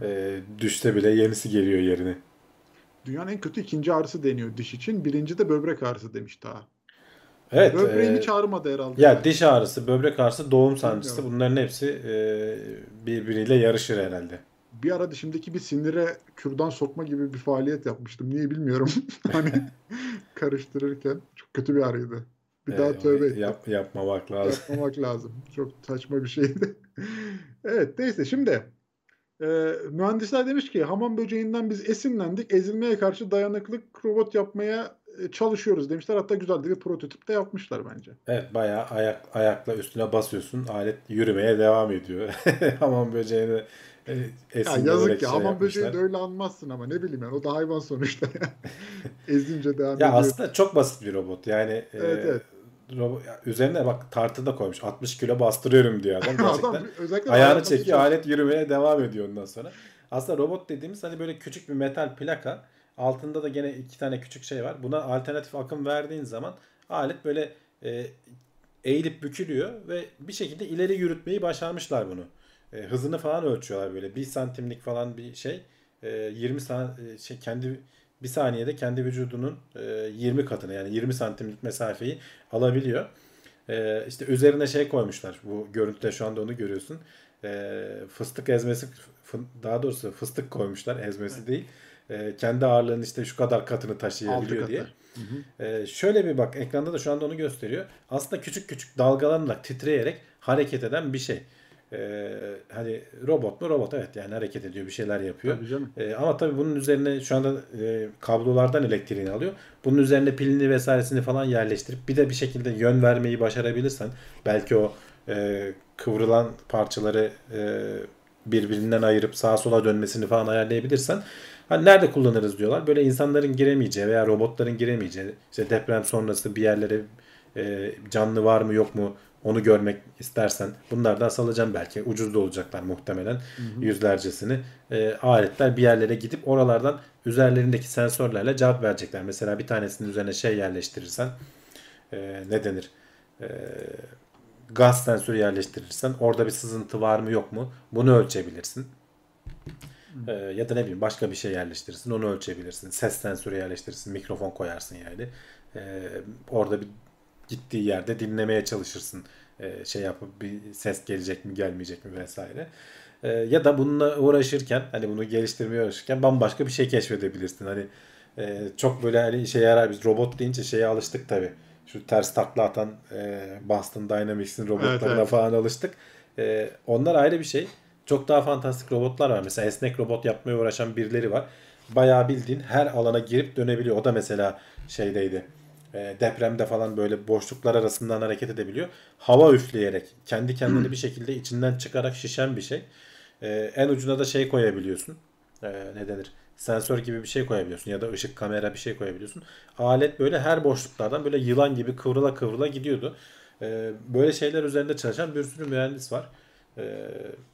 E, düşse bile yenisi geliyor yerine. Dünyanın en kötü ikinci ağrısı deniyor diş için. Birinci de böbrek ağrısı demiş daha. Evet. Böbreğim e, hiç ağrımadı herhalde. Ya yani. diş ağrısı, böbrek ağrısı, doğum sancısı bunların hepsi e, birbiriyle yarışır herhalde bir ara dişimdeki bir sinire kürdan sokma gibi bir faaliyet yapmıştım. Niye bilmiyorum. hani karıştırırken çok kötü bir ağrıydı. Bir ee, daha tövbe ettim. Yap, yapmamak lazım. Yapmamak lazım. Çok saçma bir şeydi. evet neyse şimdi e, mühendisler demiş ki hamam böceğinden biz esinlendik. Ezilmeye karşı dayanıklı robot yapmaya e, çalışıyoruz demişler. Hatta güzel bir prototip de yapmışlar bence. Evet bayağı ayak, ayakla üstüne basıyorsun. Alet yürümeye devam ediyor. Hamam böceğini Ya esinlenerek yazık ya şey hamam böceği de öyle anmazsın ama ne bileyim yani o da hayvan sonuçta. Ezince devam Ya ediyor. aslında çok basit bir robot. Yani e, Evet, evet. robo- ya üzerine bak tartıda koymuş. 60 kilo bastırıyorum diyor adam gerçekten. Adam özellikle Ayağını çekiyor, tutuyor. alet yürümeye devam ediyor ondan sonra. Aslında robot dediğimiz hani böyle küçük bir metal plaka. Altında da gene iki tane küçük şey var. Buna alternatif akım verdiğin zaman alet böyle e, eğilip bükülüyor ve bir şekilde ileri yürütmeyi başarmışlar bunu. E, hızını falan ölçüyorlar böyle. Bir santimlik falan bir şey. E, 20 san e, şey kendi bir saniyede kendi vücudunun e, 20 katını yani 20 santimlik mesafeyi alabiliyor. Ee, işte üzerine şey koymuşlar. Bu görüntüde şu anda onu görüyorsun. Ee, fıstık ezmesi daha doğrusu fıstık koymuşlar ezmesi değil. Ee, kendi ağırlığının işte şu kadar katını taşıyabiliyor diye. katı. Ee, şöyle bir bak ekranda da şu anda onu gösteriyor. Aslında küçük küçük dalgalanarak titreyerek hareket eden bir şey. Ee, hani robot mu robot evet yani hareket ediyor bir şeyler yapıyor. Tabii canım. Ee, ama tabii bunun üzerine şu anda e, kablolardan elektriğini alıyor. Bunun üzerine pilini vesairesini falan yerleştirip bir de bir şekilde yön vermeyi başarabilirsen belki o e, kıvrılan parçaları e, birbirinden ayırıp sağa sola dönmesini falan ayarlayabilirsen hani nerede kullanırız diyorlar. Böyle insanların giremeyeceği veya robotların giremeyeceği işte deprem sonrası bir yerlere e, canlı var mı yok mu onu görmek istersen bunlardan salacağım belki. Ucuz da olacaklar muhtemelen yüzlercesini. E, aletler bir yerlere gidip oralardan üzerlerindeki sensörlerle cevap verecekler. Mesela bir tanesinin üzerine şey yerleştirirsen e, ne denir? E, gaz sensörü yerleştirirsen orada bir sızıntı var mı yok mu bunu ölçebilirsin. E, ya da ne bileyim başka bir şey yerleştirirsin onu ölçebilirsin. Ses sensörü yerleştirirsin mikrofon koyarsın yani. E, orada bir gittiği yerde dinlemeye çalışırsın. E, şey yapıp bir ses gelecek mi gelmeyecek mi vesaire. E, ya da bununla uğraşırken hani bunu geliştirmeye uğraşırken bambaşka bir şey keşfedebilirsin. Hani e, çok böyle hani işe yarar biz robot deyince şeye alıştık tabi. Şu ters takla atan e, Boston Dynamics'in robotlarına Evet, evet. falan alıştık. E, onlar ayrı bir şey. Çok daha fantastik robotlar var. Mesela esnek robot yapmaya uğraşan birileri var. Bayağı bildiğin her alana girip dönebiliyor. O da mesela şeydeydi. E, depremde falan böyle boşluklar arasından hareket edebiliyor. Hava üfleyerek kendi kendini bir şekilde içinden çıkarak şişen bir şey. E, en ucuna da şey koyabiliyorsun. E, ne denir? Sensör gibi bir şey koyabiliyorsun ya da ışık kamera bir şey koyabiliyorsun. Alet böyle her boşluklardan böyle yılan gibi kıvrıla kıvrıla gidiyordu. E, böyle şeyler üzerinde çalışan bir sürü mühendis var. E,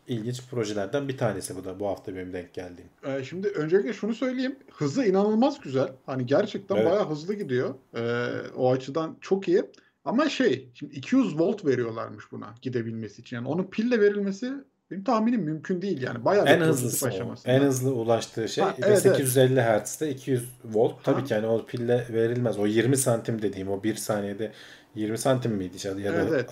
ilginç projelerden bir tanesi bu da bu hafta benim denk geldiğim. Ee, şimdi öncelikle şunu söyleyeyim. Hızı inanılmaz güzel. Hani gerçekten Evet. bayağı hızlı gidiyor. Ee, o açıdan çok iyi. Ama şey, şimdi 200 volt veriyorlarmış buna gidebilmesi için. Yani onun pille verilmesi benim tahminim mümkün değil yani. Bayağı En aşamasında. En hızlı ulaştığı şey Ha, evet, evet. 850 Hz'de 200 volt. Tabii Ha. ki hani o pille verilmez. O 20 santim dediğim o 1 saniyede 20 santim miydi ya da Evet, evet.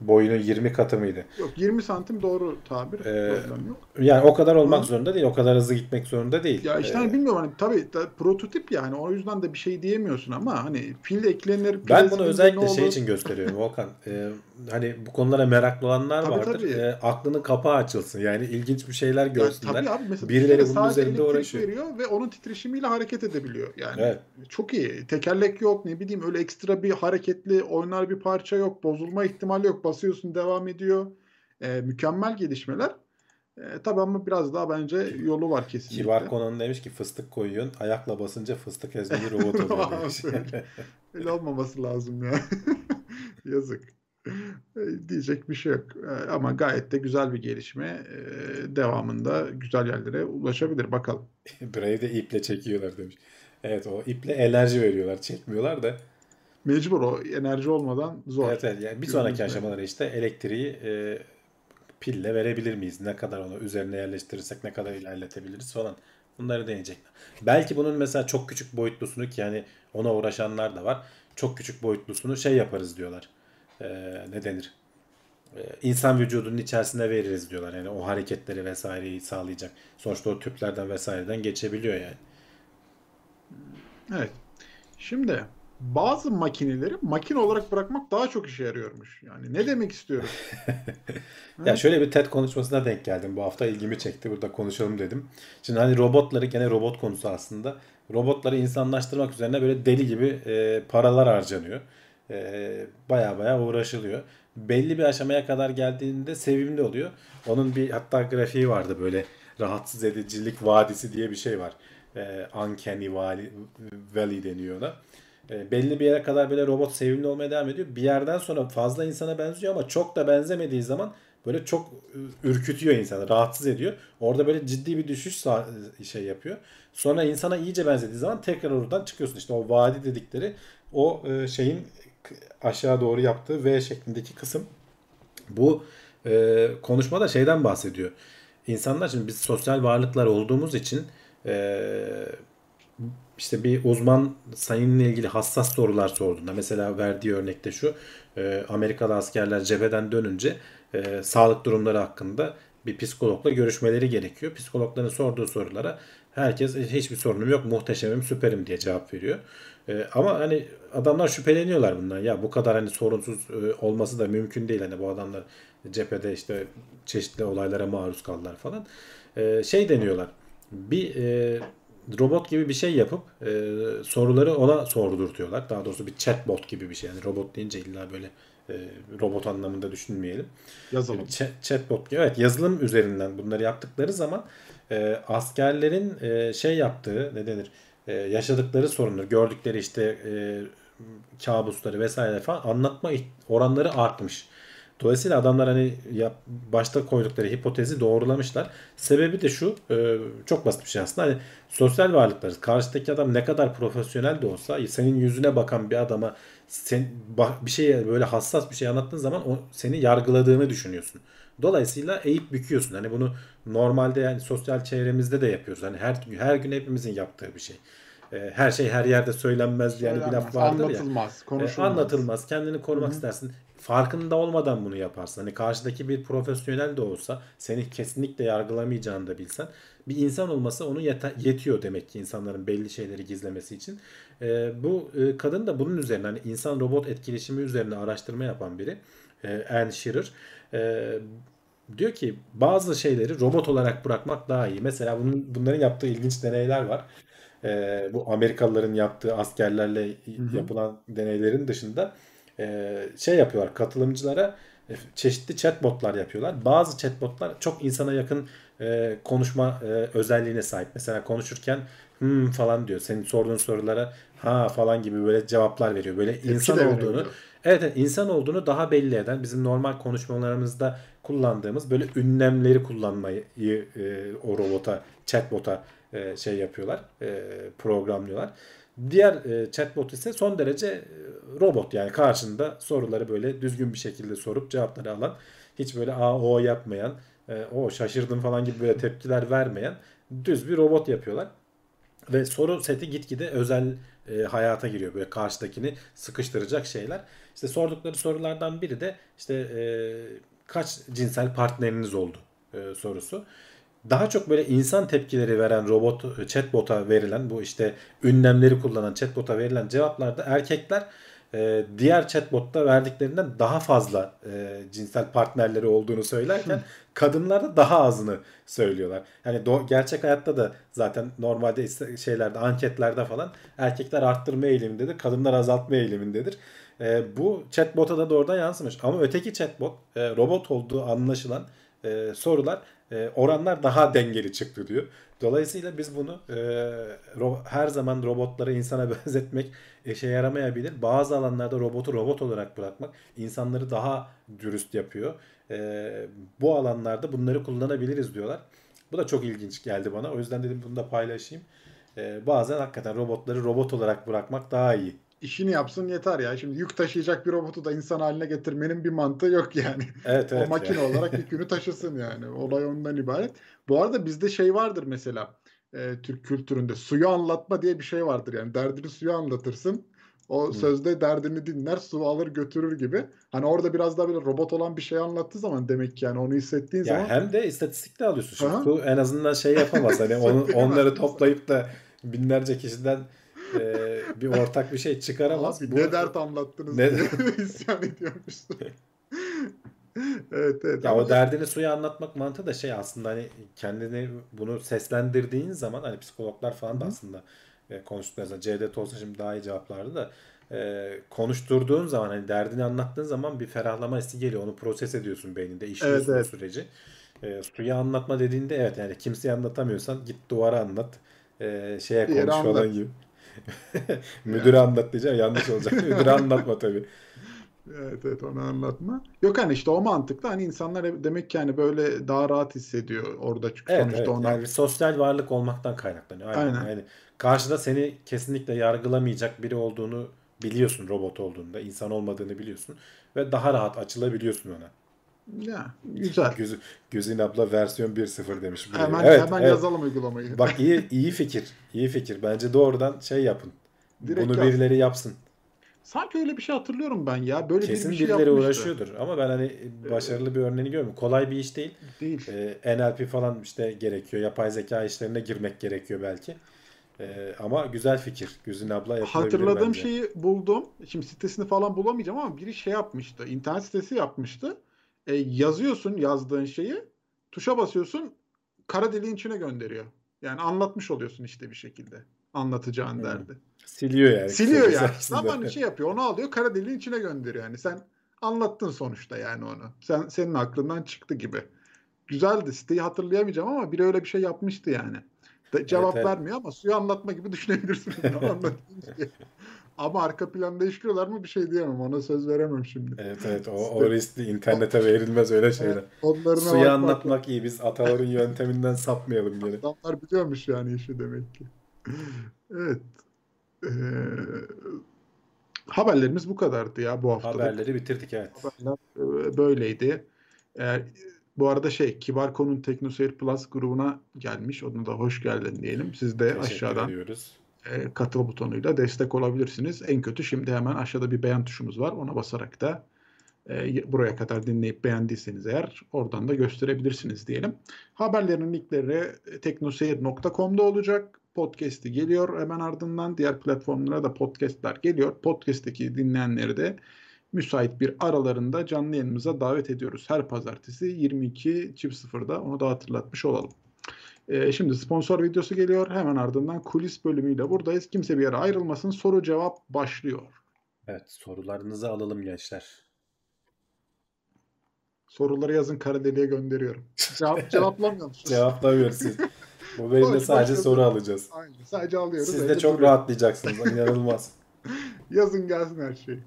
Boyunun 20 katı mıydı? Yok 20 santim doğru tabir. Ee, yok. Yani o kadar olmak Ama- zorunda değil. O kadar hızlı gitmek zorunda değil. Ya işte Ee, hani bilmiyorum hani tabii da, prototip yani o yüzden de bir şey diyemiyorsun ama hani pil eklenir. pil Ben bunu özellikle şey için gösteriyorum Volkan. Ee, hani bu konulara meraklı olanlar Tabii, vardır. tabii. Ee, aklının kapağı açılsın. Yani ilginç bir şeyler görsünler. tabii abi mesela Birileri bunun üzerinde uğraşıyor. veriyor ve onun titreşimiyle hareket edebiliyor. Yani Evet. çok iyi. Tekerlek yok ne bileyim öyle ekstra bir hareketli oynar bir parça yok. Bozulma ihtimali yok. Basıyorsun devam ediyor. Ee, mükemmel gelişmeler. Ee, tabii ama biraz daha bence yolu var kesinlikle. Kibar Conan demiş ki fıstık koyuyorsun. Ayakla basınca fıstık ezmeli robot oluyor demiş. Öyle. Öyle olmaması lazım ya. Yazık. Ee, Diyecek bir şey yok. Ee, Ama gayet de güzel bir gelişme. Ee, Devamında güzel yerlere ulaşabilir. Bakalım. Brave'i de iple çekiyorlar demiş. Evet o iple enerji veriyorlar. Çekmiyorlar da. Mecbur o enerji olmadan zor. Evet, evet. Yani bir sonraki aşamaları işte elektriği e, pille verebilir miyiz? Ne kadar onu üzerine yerleştirirsek ne kadar ilerletebiliriz falan. Bunları deneyecekler. Belki bunun mesela çok küçük boyutlusunu ki yani ona uğraşanlar da var. Çok küçük boyutlusunu şey yaparız diyorlar. E, ne denir? E, insan vücudunun içerisine veririz diyorlar. Yani o hareketleri vesaireyi sağlayacak. Sonuçta o tüplerden vesaireden geçebiliyor yani. Evet. Şimdi bazı makineleri makine olarak bırakmak daha çok işe yarıyormuş. Yani ne demek istiyoruz? Ya şöyle bir TED konuşmasına denk geldim bu hafta ilgimi çekti burada konuşalım dedim. Şimdi hani robotları gene robot konusu aslında. Robotları insanlaştırmak üzerine böyle deli gibi e, paralar harcanıyor. E, baya baya uğraşılıyor. Belli bir aşamaya kadar geldiğinde sevimli oluyor. Onun bir hatta grafiği vardı böyle rahatsız edicilik vadisi diye bir şey var. E, Uncanny Valley, deniyor ona. E, belli bir yere kadar böyle robot sevimli olmaya devam ediyor. Bir yerden sonra fazla insana benziyor ama çok da benzemediği zaman böyle çok e, ürkütüyor insanı, rahatsız ediyor. Orada böyle ciddi bir düşüş e, şey yapıyor. Sonra insana iyice benzediği zaman tekrar oradan çıkıyorsun. İşte o vadi dedikleri o e, şeyin aşağı doğru yaptığı V şeklindeki kısım. Bu e, konuşmada şeyden bahsediyor. İnsanlar şimdi biz sosyal varlıklar olduğumuz için e, işte bir uzman sayınla ilgili hassas sorular sorduğunda mesela verdiği örnekte şu e, Amerikalı askerler cepheden dönünce e, sağlık durumları hakkında bir psikologla görüşmeleri gerekiyor. Psikologların sorduğu sorulara herkes "E, hiçbir sorunum yok muhteşemim süperim diye cevap veriyor. E, ama hani adamlar şüpheleniyorlar bundan ya bu kadar hani sorunsuz e, olması da mümkün değil hani bu adamlar cephede işte çeşitli olaylara maruz kaldılar falan. E, şey deniyorlar bir e, robot gibi bir şey yapıp e, soruları ona sordurtuyorlar. Daha doğrusu bir chatbot gibi bir şey. Yani robot deyince illa böyle e, robot anlamında düşünmeyelim. Yazalım. Ch- chatbot gibi. Evet yazılım üzerinden bunları yaptıkları zaman e, askerlerin e, şey yaptığı ne denir e, yaşadıkları sorunları gördükleri işte e, kabusları vesaire falan anlatma oranları artmış. Dolayısıyla adamlar hani yap, başta koydukları hipotezi doğrulamışlar. Sebebi de şu e, çok basit bir şey aslında. Hani sosyal varlıklarız. Karşıdaki adam ne kadar profesyonel de olsa senin yüzüne bakan bir adama sen bak- bir şeye böyle hassas bir şey anlattığın zaman o seni yargıladığını düşünüyorsun. Dolayısıyla eğip büküyorsun. Hani bunu normalde yani sosyal çevremizde de yapıyoruz. Hani her her gün hepimizin yaptığı bir şey. E, her şey her yerde söylenmez yani bir laf vardır ya. Anlatılmaz, E, konuşulmaz. anlatılmaz. Kendini korumak istersin. Farkında olmadan bunu yaparsın. Hani karşıdaki bir profesyonel de olsa seni kesinlikle yargılamayacağını da bilsen bir insan olması onu yetiyor demek ki insanların belli şeyleri gizlemesi için. E, bu e, kadın da bunun üzerine hani insan robot etkileşimi üzerine araştırma yapan biri. E, Anne Shearer. E, diyor ki bazı şeyleri robot olarak bırakmak daha iyi. Mesela bunun, bunların yaptığı ilginç deneyler var. E, bu Amerikalıların yaptığı askerlerle yapılan deneylerin dışında e, şey yapıyorlar katılımcılara e, çeşitli chatbotlar yapıyorlar. Bazı chatbotlar çok insana yakın e, konuşma e, özelliğine sahip. Mesela konuşurken hmm falan diyor. Senin sorduğun sorulara ha falan gibi böyle cevaplar veriyor. Böyle insan de olduğunu. Evet, evet insan olduğunu daha belli eden bizim normal konuşmalarımızda kullandığımız böyle ünlemleri kullanmayı e, o robota, chatbot'a e, şey yapıyorlar, e, programlıyorlar. Diğer e, chatbot ise son derece e, robot yani karşında soruları böyle düzgün bir şekilde sorup cevapları alan, hiç böyle a o yapmayan, e, o şaşırdım falan gibi böyle tepkiler vermeyen düz bir robot yapıyorlar. Ve soru seti gitgide özel e, hayata giriyor. Böyle karşıdakini sıkıştıracak şeyler. İşte sordukları sorulardan biri de işte e, kaç cinsel partneriniz oldu e, sorusu. Daha çok böyle insan tepkileri veren robot chatbot'a verilen bu işte ünlemleri kullanan chatbot'a verilen cevaplarda erkekler e, diğer chatbot'ta verdiklerinden daha fazla e, cinsel partnerleri olduğunu söylerken kadınlar da daha azını söylüyorlar. Yani do- gerçek hayatta da zaten normalde şeylerde anketlerde falan erkekler arttırma eğilimindedir, kadınlar azaltma eğilimindedir. E, bu chatbot'a da doğrudan yansımış. Ama öteki chatbot e, robot olduğu anlaşılan e, sorular e, oranlar daha dengeli çıktı diyor. Dolayısıyla biz bunu e, ro- her zaman robotları insana benzetmek işe yaramayabilir. Bazı alanlarda robotu robot olarak bırakmak insanları daha dürüst yapıyor. E, bu alanlarda bunları kullanabiliriz diyorlar. Bu da çok ilginç geldi bana. O yüzden dedim bunu da paylaşayım. E, bazen hakikaten robotları robot olarak bırakmak daha iyi. İşini yapsın yeter ya. Şimdi yük taşıyacak bir robotu da insan haline getirmenin bir mantığı yok yani. Evet evet. o makine ya. olarak yükünü taşısın yani. Olay ondan ibaret. Bu arada bizde şey vardır mesela e, Türk kültüründe suyu anlatma diye bir şey vardır yani derdini suya anlatırsın. O sözde derdini dinler, su alır götürür gibi. Hani orada biraz daha böyle robot olan bir şey anlattığı zaman demek ki yani onu hissettiğin Ya zaman hem de istatistik de alıyorsun. Şimdi Aha. bu en azından şey yapamaz. Hani onu, Söyleyemez onları toplayıp da binlerce kişiden e, bir ortak bir şey çıkaramaz. Abi Bu- ne dert anlattınız Ne- diye isyan ediyormuşsun. evet evet. Ya Ama o derdini suya anlatmak mantığı da şey aslında hani kendini bunu seslendirdiğin zaman hani psikologlar falan da aslında e, konuştukları zaman Cevdet olsa şimdi daha iyi cevaplardı da e, konuşturduğun zaman hani derdini anlattığın zaman bir ferahlama hissi geliyor. Onu proses ediyorsun beyninde, işliyorsun Evet, evet. süreci. E, suya anlatma dediğinde evet yani kimseye anlatamıyorsan git duvara anlat. E, şeye konuş falan gibi. Müdüre anlat diyeceğim yanlış olacak. Müdüre anlatma tabii. Evet evet onu anlatma. Yok hani işte o mantıkla hani insanlar demek ki hani böyle daha rahat hissediyor orada çünkü Evet, sonuçta evet. ona Yani sosyal varlık olmaktan kaynaklanıyor. Aynen. Aynen. Yani karşıda seni kesinlikle yargılamayacak biri olduğunu biliyorsun robot olduğunda, insan olmadığını biliyorsun ve daha rahat açılabiliyorsun ona. ya güzel. Gözü, Gözün abla versiyon 1.0 demiş. buraya. Hemen Evet, hemen evet. yazalım uygulamayı. Bak iyi iyi fikir. iyi fikir. Bence doğrudan şey yapın. Direkt Bunu yaz. birileri yapsın. Sanki öyle bir şey hatırlıyorum ben ya. Böyle Kesin bir, şey birileri yapmıştı. uğraşıyordur ama ben hani başarılı bir örneğini görmüyorum. Kolay bir iş değil. Değil. Ee, NLP falan işte gerekiyor. Yapay zeka işlerine girmek gerekiyor belki. Ee, ama güzel fikir. Güzin abla Hatırladığım bence. şeyi buldum. Şimdi sitesini falan bulamayacağım ama biri şey yapmıştı. İnternet sitesi yapmıştı. E, yazıyorsun yazdığın şeyi. Tuşa basıyorsun. Kara deliğin içine gönderiyor. Yani anlatmış oluyorsun işte bir şekilde. Anlatacağın Hmm. derdi. Siliyor yani. Siliyor yani. Ama hani şey yapıyor. Onu alıyor kara deliğin içine gönderiyor. Yani sen anlattın sonuçta yani onu. Sen senin aklından çıktı gibi. Güzeldi. Siteyi hatırlayamayacağım ama biri öyle bir şey yapmıştı yani. De, cevap evet. vermiyor ama suyu anlatma gibi düşünebilirsin. bunu, anlattığın şeyi. ama arka planda işliyorlar mı bir şey diyemem. Ona söz veremem şimdi. Evet evet o, o riskli internete verilmez öyle şeyler. Onlarına Suyu anlatmak iyi. Biz ataların yönteminden sapmayalım geri. Adamlar biliyormuş yani işi demek ki. Evet. Ee, haberlerimiz bu kadardı ya bu haftalık. Haberleri bitirdik evet. Haberler e, böyleydi. Eğer bu arada şey Kibar.com'un TeknoSeyir Plus grubuna gelmiş. Ona da hoş geldin diyelim. Siz de Teşekkür aşağıdan ediyoruz. e, katıl butonuyla destek olabilirsiniz. En kötü şimdi hemen aşağıda bir beğen tuşumuz var. Ona basarak da e, buraya kadar dinleyip beğendiyseniz eğer oradan da gösterebilirsiniz diyelim. Haberlerin linkleri teknoseyir.com'da olacak. Podcast'i geliyor hemen ardından. Diğer platformlara da podcast'ler geliyor. Podcast'teki dinleyenleri de müsait bir aralarında canlı yayınımıza davet ediyoruz. Her pazartesi 22.00'da onu da hatırlatmış olalım. Ee, şimdi sponsor videosu geliyor. Hemen ardından kulis bölümüyle buradayız. Kimse bir yere ayrılmasın. Soru cevap başlıyor. Evet sorularınızı alalım gençler. Soruları yazın kara deliğe gönderiyorum. Cevap, cevaplamıyor musunuz? Cevaplamıyoruz siz. Bu bölümde sadece boş soru alacağız. Aynen. Sadece alıyoruz. Siz de çok duruyor. rahatlayacaksınız. inanılmaz. Yazın gelsin her şey.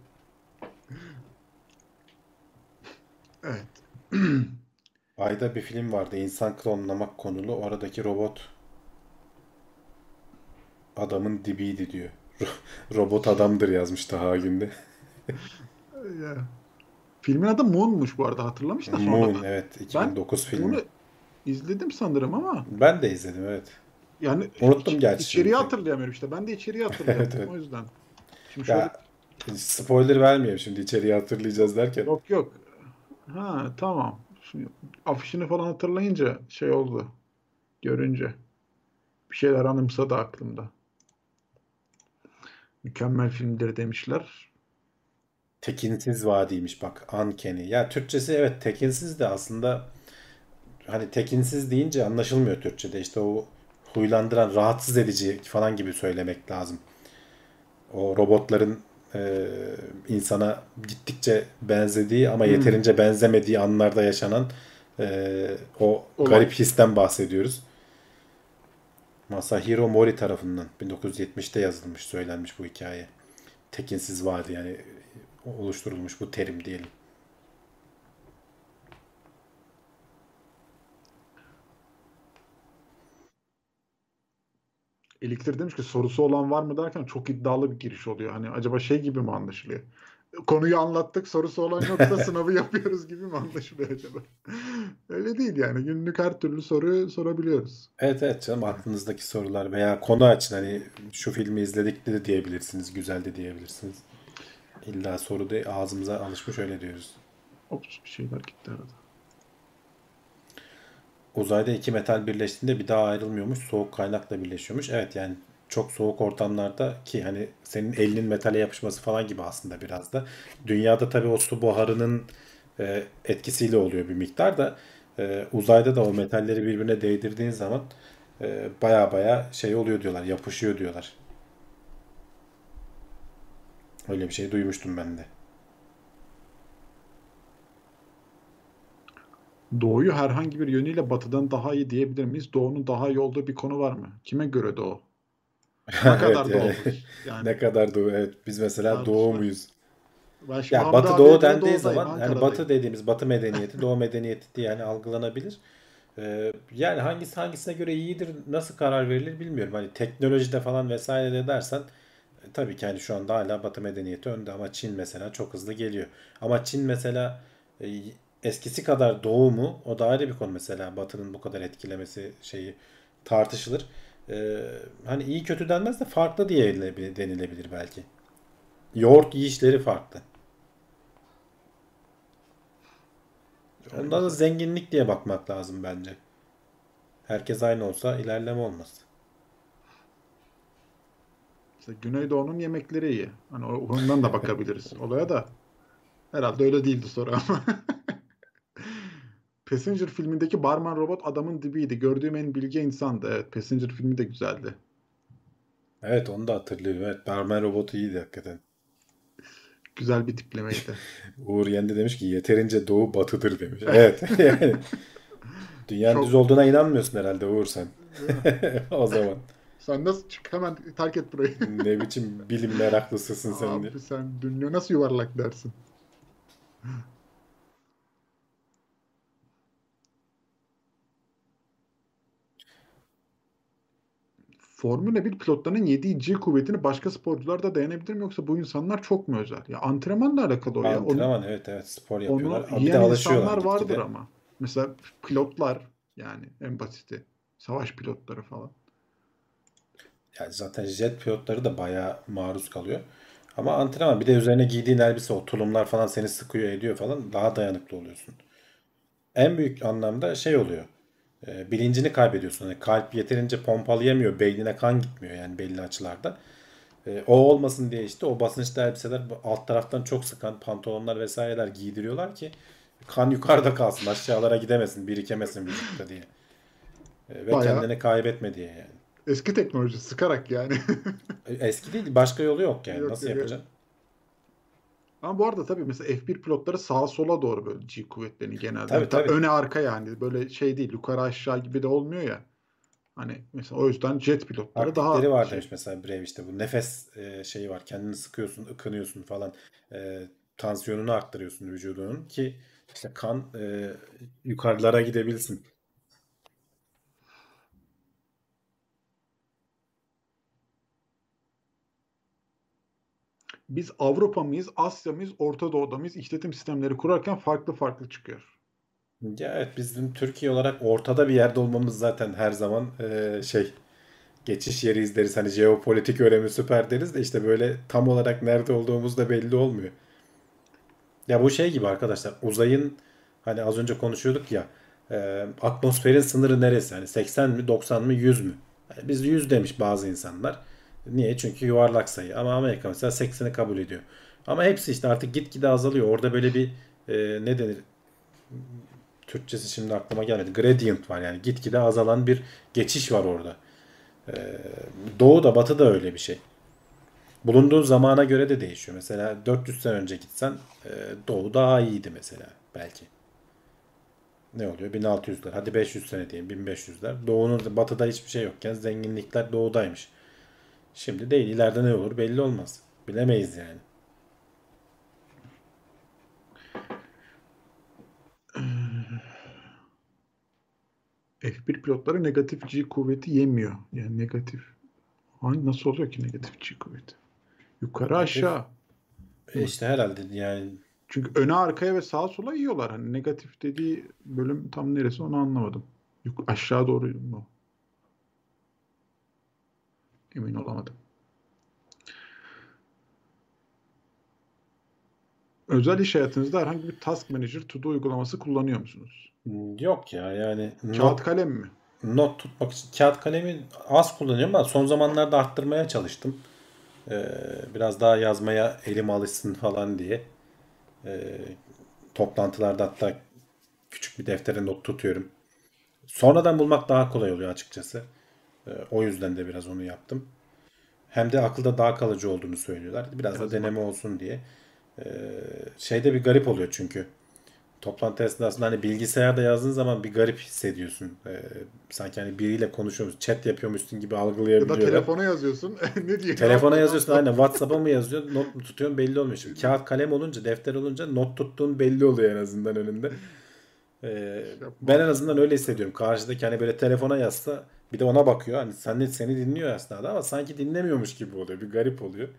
Evet. Ayda bir film vardı. İnsan klonlamak konulu. Oradaki robot adamın dibiydi diyor. Robot adamdır yazmış Taha Günde. Filmin adı Moon'muş bu arada hatırlamış da sonra. Moon evet 2009 filmi. Bunu izledim sanırım ama Ben de izledim evet. yani Unuttum iç- gerçi içeriği şimdi. hatırlayamıyorum işte. Ben de içeriği hatırlayamadım Evet, evet. o yüzden. Şimdi şöyle Ya spoiler vermeyeyim şimdi içeriği hatırlayacağız derken. yok yok. Ha tamam. Şimdi afişini falan hatırlayınca şey oldu. Görünce. Bir şeyler anımsadı aklımda. Mükemmel filmdir demişler. Tekinsiz vadiymiş bak Uncanny. Ya Türkçesi evet tekinsiz de aslında hani tekinsiz deyince anlaşılmıyor Türkçe'de. İşte o huylandıran, rahatsız edici falan gibi söylemek lazım. O robotların e, insana gittikçe benzediği ama Hmm. yeterince benzemediği anlarda yaşanan e, o Olay. garip histen bahsediyoruz. Masahiro Mori tarafından 1970'te yazılmış, söylenmiş bu hikaye. Tekinsiz vadi yani oluşturulmuş bu terim diyelim. Elektrik demiş ki sorusu olan var mı derken çok iddialı bir giriş oluyor. Hani acaba şey gibi mi anlaşılıyor? Konuyu anlattık sorusu olan yoksa sınavı yapıyoruz gibi mi anlaşılıyor acaba? Öyle değil yani. Günlük her türlü soruyu sorabiliyoruz. Evet evet canım aklınızdaki sorular veya konu açın hani şu filmi izledik de diyebilirsiniz, güzel de diyebilirsiniz. İlla soru değil ağzımıza alışmış öyle diyoruz. Ops bir şeyler gitti arada. Uzayda iki metal birleştiğinde bir daha ayrılmıyormuş, soğuk kaynakla birleşiyormuş. Evet yani çok soğuk ortamlarda ki hani senin elinin metale yapışması falan gibi aslında biraz da. Dünyada tabii o su buharının e, etkisiyle oluyor bir miktar da e, uzayda da o metalleri birbirine değdirdiğin zaman e, baya baya şey oluyor diyorlar, yapışıyor diyorlar. Öyle bir şey duymuştum ben de. Doğuyu herhangi bir yönüyle batıdan daha iyi diyebilir miyiz? Doğunun daha iyi olduğu bir konu var mı? Kime göre doğu? Ne Evet kadar yani doğu? Yani ne kadar doğu evet biz mesela doğu tartışma. muyuz? Ben şimdi Ya Batı Doğu dendiği doğudayım, zaman Ankara'dayım. Batı dediğimiz Batı medeniyeti Doğu medeniyeti diye yani algılanabilir. Ee, yani hangisi hangisine göre iyidir nasıl karar verilir bilmiyorum. Hani teknolojide falan vesaire de dersen e, tabii ki hani şu anda hala Batı medeniyeti önde ama Çin mesela çok hızlı geliyor. Ama Çin mesela e, eskisi kadar Doğu mu? O da ayrı bir konu mesela Batı'nın bu kadar etkilemesi şeyi tartışılır. Ee, hani iyi kötü denmez de farklı diye denilebilir belki. Yoğurt yiyişleri farklı. Öyle Onda da zenginlik diye bakmak lazım bence. Herkes aynı olsa ilerleme olmaz. Mesela Güneydoğu'nun yemekleri iyi. Hani ondan da bakabiliriz olaya da. Herhalde öyle değildi soru ama. Passenger filmindeki barman robot adamın dibiydi. Gördüğüm en bilge insandı. Evet, Passenger filmi de güzeldi. Evet onu da hatırlıyorum. Evet Barmen robotu iyiydi hakikaten. Güzel bir tiplemeydi. Uğur Yendi demiş ki yeterince doğu batıdır demiş. Evet yani dünyanın düz Çok olduğuna inanmıyorsun herhalde Uğur sen. O zaman Sen nasıl çık hemen terk et burayı. ne biçim bilim meraklısısın sen. Abi sen dünya nasıl yuvarlak dersin? Formula 1 pilotlarının yediği G kuvvetini başka sporcular da dayanabilir mi yoksa bu insanlar çok mu özel? Ya antrenmanla alakalı o ya. Onu, Antrenman evet evet spor onu yapıyorlar. De yiyen insanlar vardır gitgide. ama. Mesela pilotlar yani en basiti. Savaş pilotları falan. Yani zaten jet pilotları da bayağı maruz kalıyor. Ama antrenman bir de üzerine giydiğin elbise o tulumlar falan seni sıkıyor ediyor falan daha dayanıklı oluyorsun. En büyük anlamda şey oluyor. E, bilincini kaybediyorsun. Hani kalp yeterince pompalayamıyor. Beynine kan gitmiyor yani belli açılarda. E, o olmasın diye işte o basınçlı elbiseler alt taraftan çok sıkan pantolonlar vesaireler giydiriyorlar ki kan yukarıda kalsın aşağılara gidemesin birikemesin vücutta diye. E, ve Bayağı kendini kaybetme diye yani. eski teknoloji sıkarak yani. E, Eski değil başka yolu yok yani Yok nasıl yok. yapacaksın? Ama bu arada tabii mesela F1 pilotları sağa sola doğru böyle G kuvvetlerini genelde. Tabii tabii. öne arka yani böyle şey değil yukarı aşağı gibi de olmuyor ya. Hani mesela o yüzden jet pilotları daha Taktikleri var şey. demiş mesela Brave işte bu nefes e, şeyi var. Kendini sıkıyorsun, ıkınıyorsun falan. E, tansiyonunu arttırıyorsun vücudunun ki işte kan e, yukarılara gidebilsin. Biz Avrupa mıyız, Asya mıyız, Orta Doğu'da mıyız? İşletim sistemleri kurarken farklı farklı çıkıyor. Ya evet bizim Türkiye olarak ortada bir yerde olmamız zaten her zaman e, şey geçiş yeri izleriz. Hani jeopolitik önemi süper deriz de işte böyle tam olarak nerede olduğumuz da belli olmuyor. Ya bu şey gibi arkadaşlar uzayın hani az önce konuşuyorduk ya e, atmosferin sınırı neresi? Hani 80 mi 90 mı 100 mü? Yani biz 100 demiş bazı insanlar. Niye? Çünkü yuvarlak sayı. Ama Amerika mesela 80'i kabul ediyor. Ama hepsi işte artık gitgide azalıyor. Orada böyle bir e, ne denir? Türkçesi şimdi aklıma gelmedi. Gradient var yani gitgide azalan bir geçiş var orada. E, Doğu da Batı da öyle bir şey. Bulunduğun zamana göre de değişiyor. Mesela 400 sene önce gitsen e, Doğu daha iyiydi mesela belki. Ne oluyor? 1600'ler. Hadi 500 sene diyeyim 1500'ler. Doğu'nun batıda hiçbir şey yokken zenginlikler doğudaymış. Şimdi değil. İleride ne olur belli olmaz. Bilemeyiz yani. F1 pilotları negatif G kuvveti yemiyor. Yani negatif. Hangi nasıl oluyor ki negatif G kuvveti? Yukarı Negatif aşağı. e işte herhalde yani Çünkü öne arkaya ve sağa sola yiyorlar. Hani negatif dediği bölüm tam neresi onu anlamadım. Yuk aşağı doğru mu? Emin olamadım. Özel iş hayatınızda herhangi bir task manager to do uygulaması kullanıyor musunuz? yok ya yani Kağıt not kalem mi? not tutmak için kağıt kalemi az kullanıyorum ama son zamanlarda arttırmaya çalıştım. Ee, biraz daha yazmaya elim alışsın falan diye. Ee, toplantılarda hatta küçük bir deftere not tutuyorum. Sonradan bulmak daha kolay oluyor açıkçası. Ee, o yüzden de biraz onu yaptım. Hem de akılda daha kalıcı olduğunu söylüyorlar. Biraz da deneme olsun diye. Ee, şeyde bir garip oluyor çünkü. Toplantı esnasında hani bilgisayarda yazdığın zaman bir garip hissediyorsun. Ee, sanki hani biriyle konuşuyormuş, chat yapıyormuşsun gibi Ya da algılayabiliyorlar. telefona yazıyorsun. ne diyor? Telefona yazıyorsun aynen WhatsApp'a mı yazıyor not mu tutuyorsun belli olmuyor. Şimdi kağıt kalem olunca defter olunca not tuttuğun belli oluyor en azından önünde. Ee, ben en azından öyle hissediyorum. Karşıdaki hani böyle telefona yazsa bir de ona bakıyor. Hani sen seni dinliyor aslında ama sanki dinlemiyormuş gibi oluyor. Bir garip oluyor.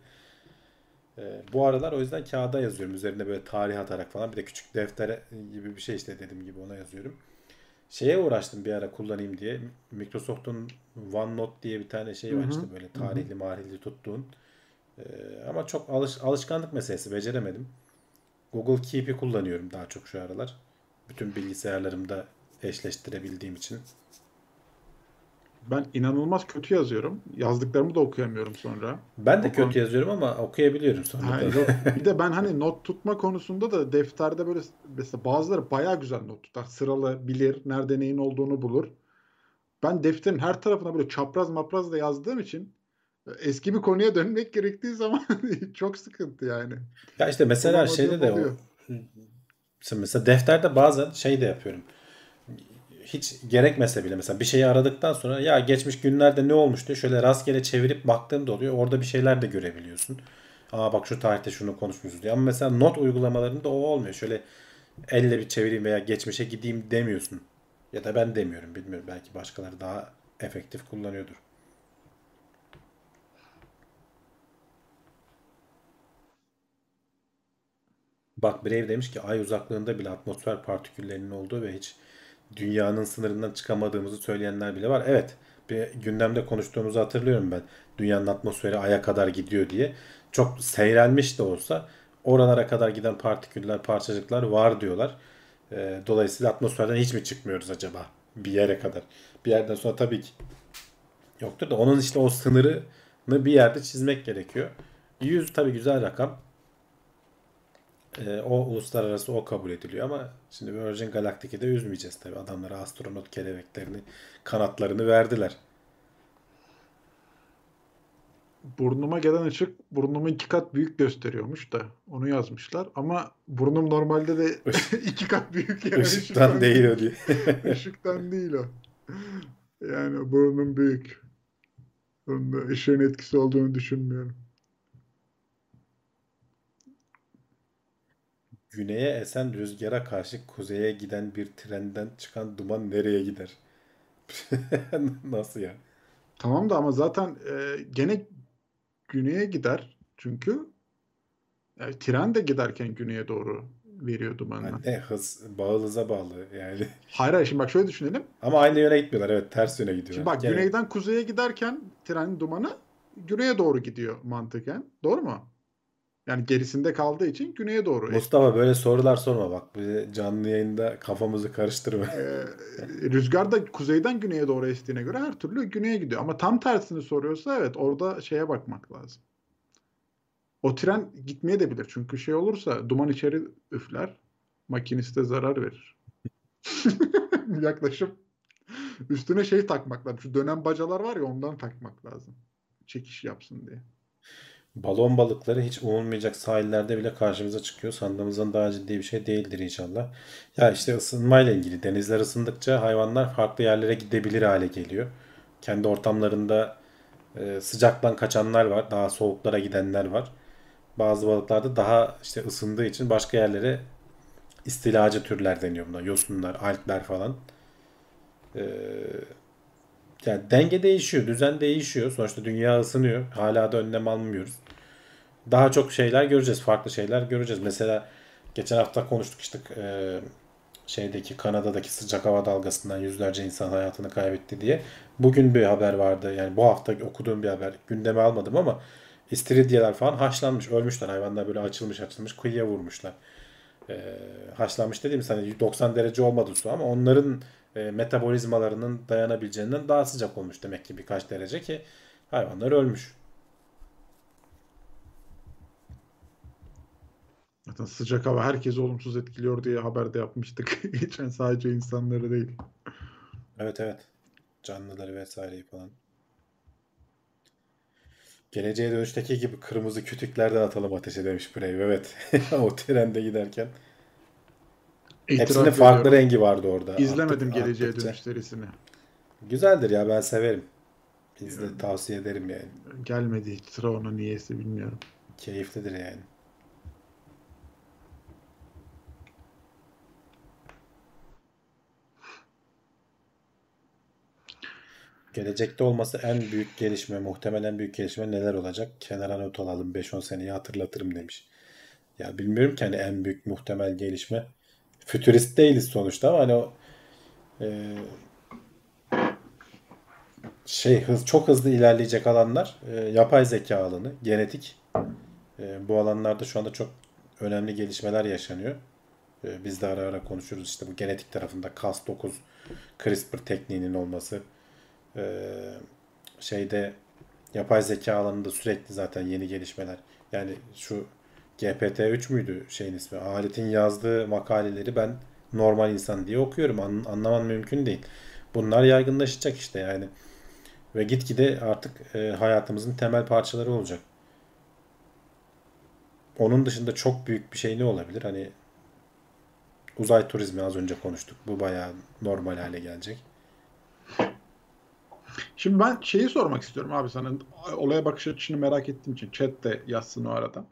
Ee, bu aralar o yüzden kağıda yazıyorum. Üzerine böyle tarih atarak falan. Bir de küçük deftere gibi bir şey işte dediğim gibi ona yazıyorum. Şeye uğraştım bir ara kullanayım diye. Microsoft'un OneNote diye bir tane şey var işte böyle tarihli marihli tuttuğun. Ee, ama çok alış, alışkanlık meselesi. Beceremedim. Google Keep'i kullanıyorum daha çok şu aralar. Bütün bilgisayarlarımda eşleştirebildiğim için. Ben inanılmaz kötü yazıyorum. Yazdıklarımı da okuyamıyorum sonra. Ben de kötü yazıyorum ama okuyabiliyorum sonra. Ha, yok. Bir de ben hani not tutma konusunda da defterde böyle mesela bazıları bayağı güzel not tutar. Sıralı bilir, nerede neyin olduğunu bulur. Ben defterin her tarafına böyle çapraz mapraz da yazdığım için e, eski bir konuya dönmek gerektiği zaman çok sıkıntı yani. Ya işte mesela Olamadığım şeyde de o oluyor. Mesela defterde bazen şey de yapıyorum. Hiç gerekmese bile mesela bir şeyi aradıktan sonra ya geçmiş günlerde ne olmuş diye şöyle rastgele çevirip baktığım da oluyor. Orada bir şeyler de görebiliyorsun. Aa bak şu tarihte şunu konuşmuşuz diye. Ama mesela not uygulamalarında o olmuyor. Şöyle elle bir çevireyim veya geçmişe gideyim demiyorsun. Ya da ben demiyorum bilmiyorum. Belki başkaları daha efektif kullanıyordur. Bak Brave demiş ki ay uzaklığında bile atmosfer partiküllerinin olduğu ve hiç dünyanın sınırından çıkamadığımızı söyleyenler bile var. Evet bir gündemde konuştuğumuzu hatırlıyorum ben. Dünyanın atmosferi aya kadar gidiyor diye. Çok seyrelmiş de olsa oralara kadar giden partiküller, parçacıklar var diyorlar. Ee, dolayısıyla atmosferden hiç mi çıkmıyoruz acaba bir yere kadar? Bir yerden sonra tabii ki yoktur da onun işte o sınırını bir yerde çizmek gerekiyor. 100 tabii güzel rakam. Ee, o uluslararası o kabul ediliyor ama şimdi Virgin Galactic'i de üzmeyeceğiz tabii. Adamlara astronot kelebeklerini, kanatlarını verdiler. Burnuma gelen ışık burnumu iki kat büyük gösteriyormuş da onu yazmışlar. Ama burnum normalde de iki kat büyük yani. Işıktan değil o diye. Işıktan değil o. Yani burnum büyük. Bunda ışığın etkisi olduğunu düşünmüyorum. Güneye esen rüzgara karşı kuzeye giden bir trenden çıkan duman nereye gider? Nasıl ya? Tamam da ama zaten e, gene güneye gider. Çünkü e, tren de giderken güneye doğru veriyor dumanını. Yani ne hız, bağlı hıza bağlı yani. Hayır hayır şimdi bak şöyle düşünelim. Ama aynı yöne gitmiyorlar. Evet ters yöne gidiyorlar. Şimdi bak Gene- güneyden kuzeye giderken trenin dumanı güneye doğru gidiyor mantıken. Doğru mu? Yani gerisinde kaldığı için güneye doğru. Mustafa böyle sorular sorma bak. Bize canlı yayında kafamızı karıştırma. Ee, rüzgar da kuzeyden güneye doğru estiğine göre her türlü güneye gidiyor. Ama tam tersini soruyorsa evet orada şeye bakmak lazım. O tren gitmeye de bilir. Çünkü şey olursa duman içeri üfler. Makiniste zarar verir. Yaklaşım. Üstüne şey takmak lazım. Şu dönen bacalar var ya ondan takmak lazım. Çekiş yapsın diye. Balon balıkları hiç umulmayacak sahillerde bile karşımıza çıkıyor. Sandığımızdan daha ciddi bir şey değildir inşallah. Ya işte ısınmayla ilgili denizler ısındıkça hayvanlar farklı yerlere gidebilir hale geliyor. Kendi ortamlarında e, sıcaktan kaçanlar var. Daha soğuklara gidenler var. Bazı balıklarda daha işte ısındığı için başka yerlere istilacı türler deniyor buna. Yosunlar, alpler falan. Ee, yani denge değişiyor, düzen değişiyor. Sonuçta dünya ısınıyor. Hala da önlem almıyoruz. Daha çok şeyler göreceğiz, farklı şeyler göreceğiz. Mesela geçen hafta konuştuk işte e, şeydeki Kanada'daki sıcak hava dalgasından yüzlerce insan hayatını kaybetti diye. Bugün bir haber vardı. Yani bu hafta okuduğum bir haber. Gündeme almadım ama istiridyeler falan haşlanmış, ölmüşler. Hayvanlar böyle açılmış açılmış kıyıya vurmuşlar. E, haşlanmış dediğimiz hani 90 derece olmadı su ama onların e, metabolizmalarının dayanabileceğinden daha sıcak olmuş demek ki birkaç derece ki hayvanlar ölmüş. Zaten sıcak hava herkesi olumsuz etkiliyor diye haberde yapmıştık. Geçen sadece insanları değil. Evet evet. Canlıları vesaireyi falan. Geleceğe dönüşteki gibi kırmızı kütüklerden atalım ateşe demiş Brave. Evet. o trende giderken. Hepsinin farklı ediyorum. rengi vardı orada. İzlemedim Attık- Geleceğe attıkça. Dönüş serisini. Güzeldir ya ben severim. İzle, Yani- tavsiye ederim yani. Gelmedi hiç sıra ona niyeyse bilmiyorum. Keyiflidir yani. Gelecekte olması en büyük gelişme, muhtemelen büyük gelişme neler olacak? Kenara not alalım 5-10 seneyi hatırlatırım demiş. Ya bilmiyorum ki hani en büyük muhtemel gelişme. Fütürist değiliz sonuçta ama hani o e, şey hız çok hızlı ilerleyecek alanlar e, yapay zeka alanı, genetik. E, bu alanlarda şu anda çok önemli gelişmeler yaşanıyor. E, biz de ara ara konuşuruz işte bu genetik tarafında Cas9 CRISPR tekniğinin olması. E, şeyde yapay zeka alanında sürekli zaten yeni gelişmeler. Yani şu GPT-3 müydü şeyin ismi? Aletin yazdığı makaleleri ben normal insan diye okuyorum. An, anlamam mümkün değil. Bunlar yaygınlaşacak işte yani. Ve gitgide artık e, hayatımızın temel parçaları olacak. Onun dışında çok büyük bir şey ne olabilir? Hani uzay turizmi az önce konuştuk. Bu bayağı normal hale gelecek. Şimdi ben şeyi sormak istiyorum abi sana. Olaya bakış açını merak ettiğim için. Chat de yazsın o arada.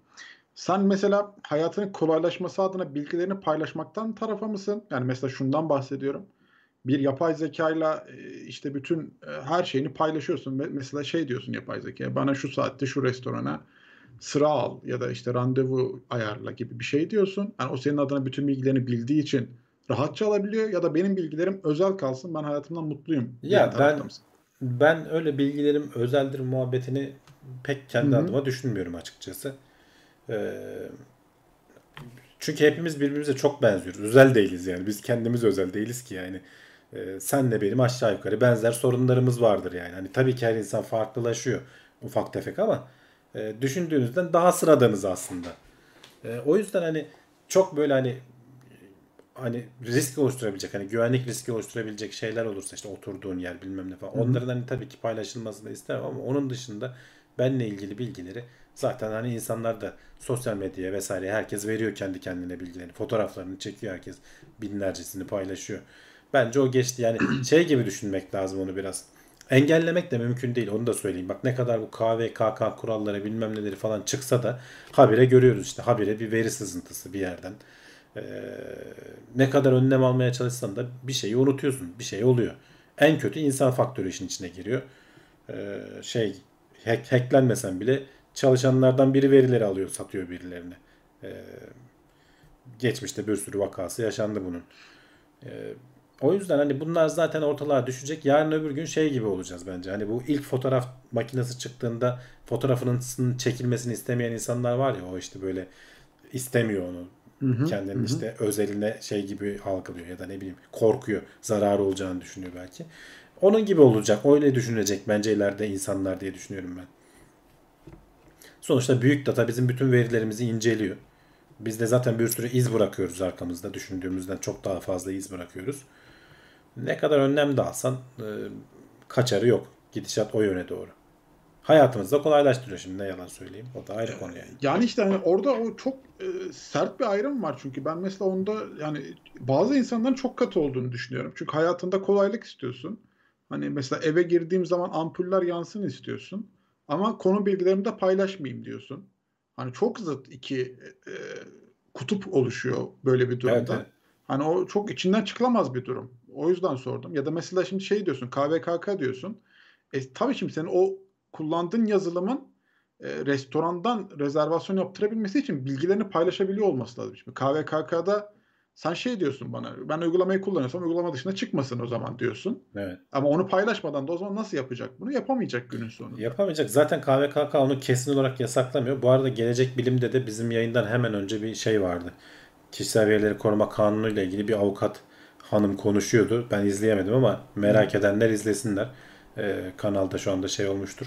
Sen mesela hayatının kolaylaşması adına bilgilerini paylaşmaktan tarafa mısın? Yani mesela şundan bahsediyorum. Bir yapay zekayla e, işte bütün e, her şeyini paylaşıyorsun. Mesela şey diyorsun yapay zekaya bana şu saatte şu restorana sıra al ya da işte randevu ayarla gibi bir şey diyorsun. Yani o senin adına bütün bilgilerini bildiği için rahatça alabiliyor ya da benim bilgilerim özel kalsın ben hayatımdan mutluyum. Ya ben- mısın? Ben öyle bilgilerim özeldir muhabbetini pek kendi Hı hı. adıma düşünmüyorum açıkçası. Ee, çünkü hepimiz birbirimize çok benziyoruz. Özel değiliz yani. Biz kendimiz özel değiliz ki yani. Ee, senle benim aşağı yukarı benzer sorunlarımız vardır yani. Hani tabii ki her insan farklılaşıyor ufak tefek ama e, düşündüğünüzden daha sıradanız aslında. E, o yüzden hani çok böyle hani hani risk oluşturabilecek hani güvenlik riski oluşturabilecek şeyler olursa işte oturduğun yer bilmem ne falan. Onların hani tabii ki paylaşılmasını da isterim ama onun dışında benle ilgili bilgileri zaten hani insanlar da sosyal medyaya vesaire herkes veriyor kendi kendine bilgilerini. Fotoğraflarını çekiyor herkes binlercesini paylaşıyor. Bence o geçti yani şey gibi düşünmek lazım onu biraz. Engellemek de mümkün değil onu da söyleyeyim. Bak ne kadar bu KVKK kuralları bilmem neleri falan çıksa da habire görüyoruz işte habire bir veri sızıntısı bir yerden. Ee, ne kadar önlem almaya çalışsan da bir şeyi unutuyorsun. Bir şey oluyor. En kötü insan faktörü işin içine giriyor. Ee, şey hack, hacklenmesen bile çalışanlardan biri verileri alıyor satıyor birilerine. Ee, geçmişte bir sürü vakası yaşandı bunun. Ee, o yüzden hani bunlar zaten ortalığa düşecek. Yarın öbür gün şey gibi olacağız bence. Hani bu ilk fotoğraf makinesi çıktığında fotoğrafının çekilmesini istemeyen insanlar var ya o işte böyle istemiyor onu. Hı hı. işte özeline şey gibi algılıyor ya da ne bileyim korkuyor. Zararı olacağını düşünüyor belki. Onun gibi olacak. Öyle düşünecek bence ileride insanlar diye düşünüyorum ben. Sonuçta büyük data bizim bütün verilerimizi inceliyor. Biz de zaten bir sürü iz bırakıyoruz arkamızda. Düşündüğümüzden çok daha fazla iz bırakıyoruz. Ne kadar önlem de alsan e, kaçarı yok. Gidişat o yöne doğru. Hayatımızı da kolaylaştırıyor şimdi ne yalan söyleyeyim. O da ayrı konu yani. Yani işte hani orada o çok e, sert bir ayrım var çünkü ben mesela onda yani bazı insanların çok katı olduğunu düşünüyorum. Çünkü hayatında kolaylık istiyorsun. Hani mesela eve girdiğim zaman ampuller yansın istiyorsun. Ama konu bilgilerimi de paylaşmayayım diyorsun. Hani çok zıt iki e, kutup oluşuyor böyle bir durumda. Evet, evet. Hani o çok içinden çıkılamaz bir durum. O yüzden sordum. Ya da mesela şimdi şey diyorsun KVKK diyorsun. E, tabii şimdi senin o kullandığın yazılımın e, restorandan rezervasyon yaptırabilmesi için bilgilerini paylaşabiliyor olması lazım. Şimdi KVKK'da sen şey diyorsun bana ben uygulamayı kullanıyorsam uygulama dışına çıkmasın o zaman diyorsun. Evet. Ama onu paylaşmadan da o zaman nasıl yapacak bunu? Yapamayacak günün sonunda. Yapamayacak. Zaten KVKK onu kesin olarak yasaklamıyor. Bu arada Gelecek Bilim'de de bizim yayından hemen önce bir şey vardı. Kişisel verileri koruma kanunu ile ilgili bir avukat hanım konuşuyordu. Ben izleyemedim ama merak edenler izlesinler. Ee, kanalda şu anda şey olmuştur.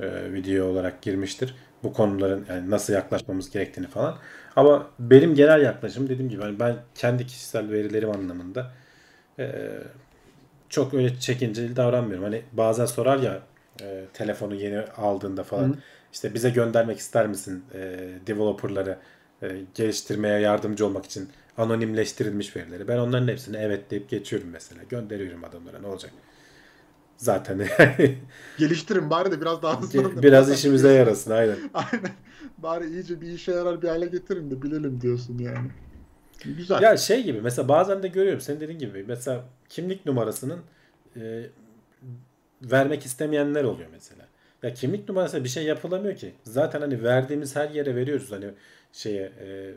Ee, video olarak girmiştir. Bu konuların yani nasıl yaklaşmamız gerektiğini falan. Ama benim genel yaklaşım dediğim gibi hani ben kendi kişisel verilerim anlamında e, çok öyle çekinceli davranmıyorum. Hani bazen sorar ya e, telefonu yeni aldığında falan işte bize göndermek ister misin e, developerları e, geliştirmeye yardımcı olmak için anonimleştirilmiş verileri. Ben onların hepsini evet deyip geçiyorum mesela. Gönderiyorum adamlara ne olacak? Zaten Geliştirin bari de biraz daha hızlı. biraz işimize yarasın aynen. Aynen. Bari iyice bir işe yarar bir hale getirin de bilelim diyorsun yani. Güzel. Ya şey gibi mesela bazen de görüyorum senin dediğin gibi mesela kimlik numarasının e, vermek istemeyenler oluyor mesela. Ya kimlik numarası bir şey yapılamıyor ki. Zaten hani verdiğimiz her yere veriyoruz hani şeye e,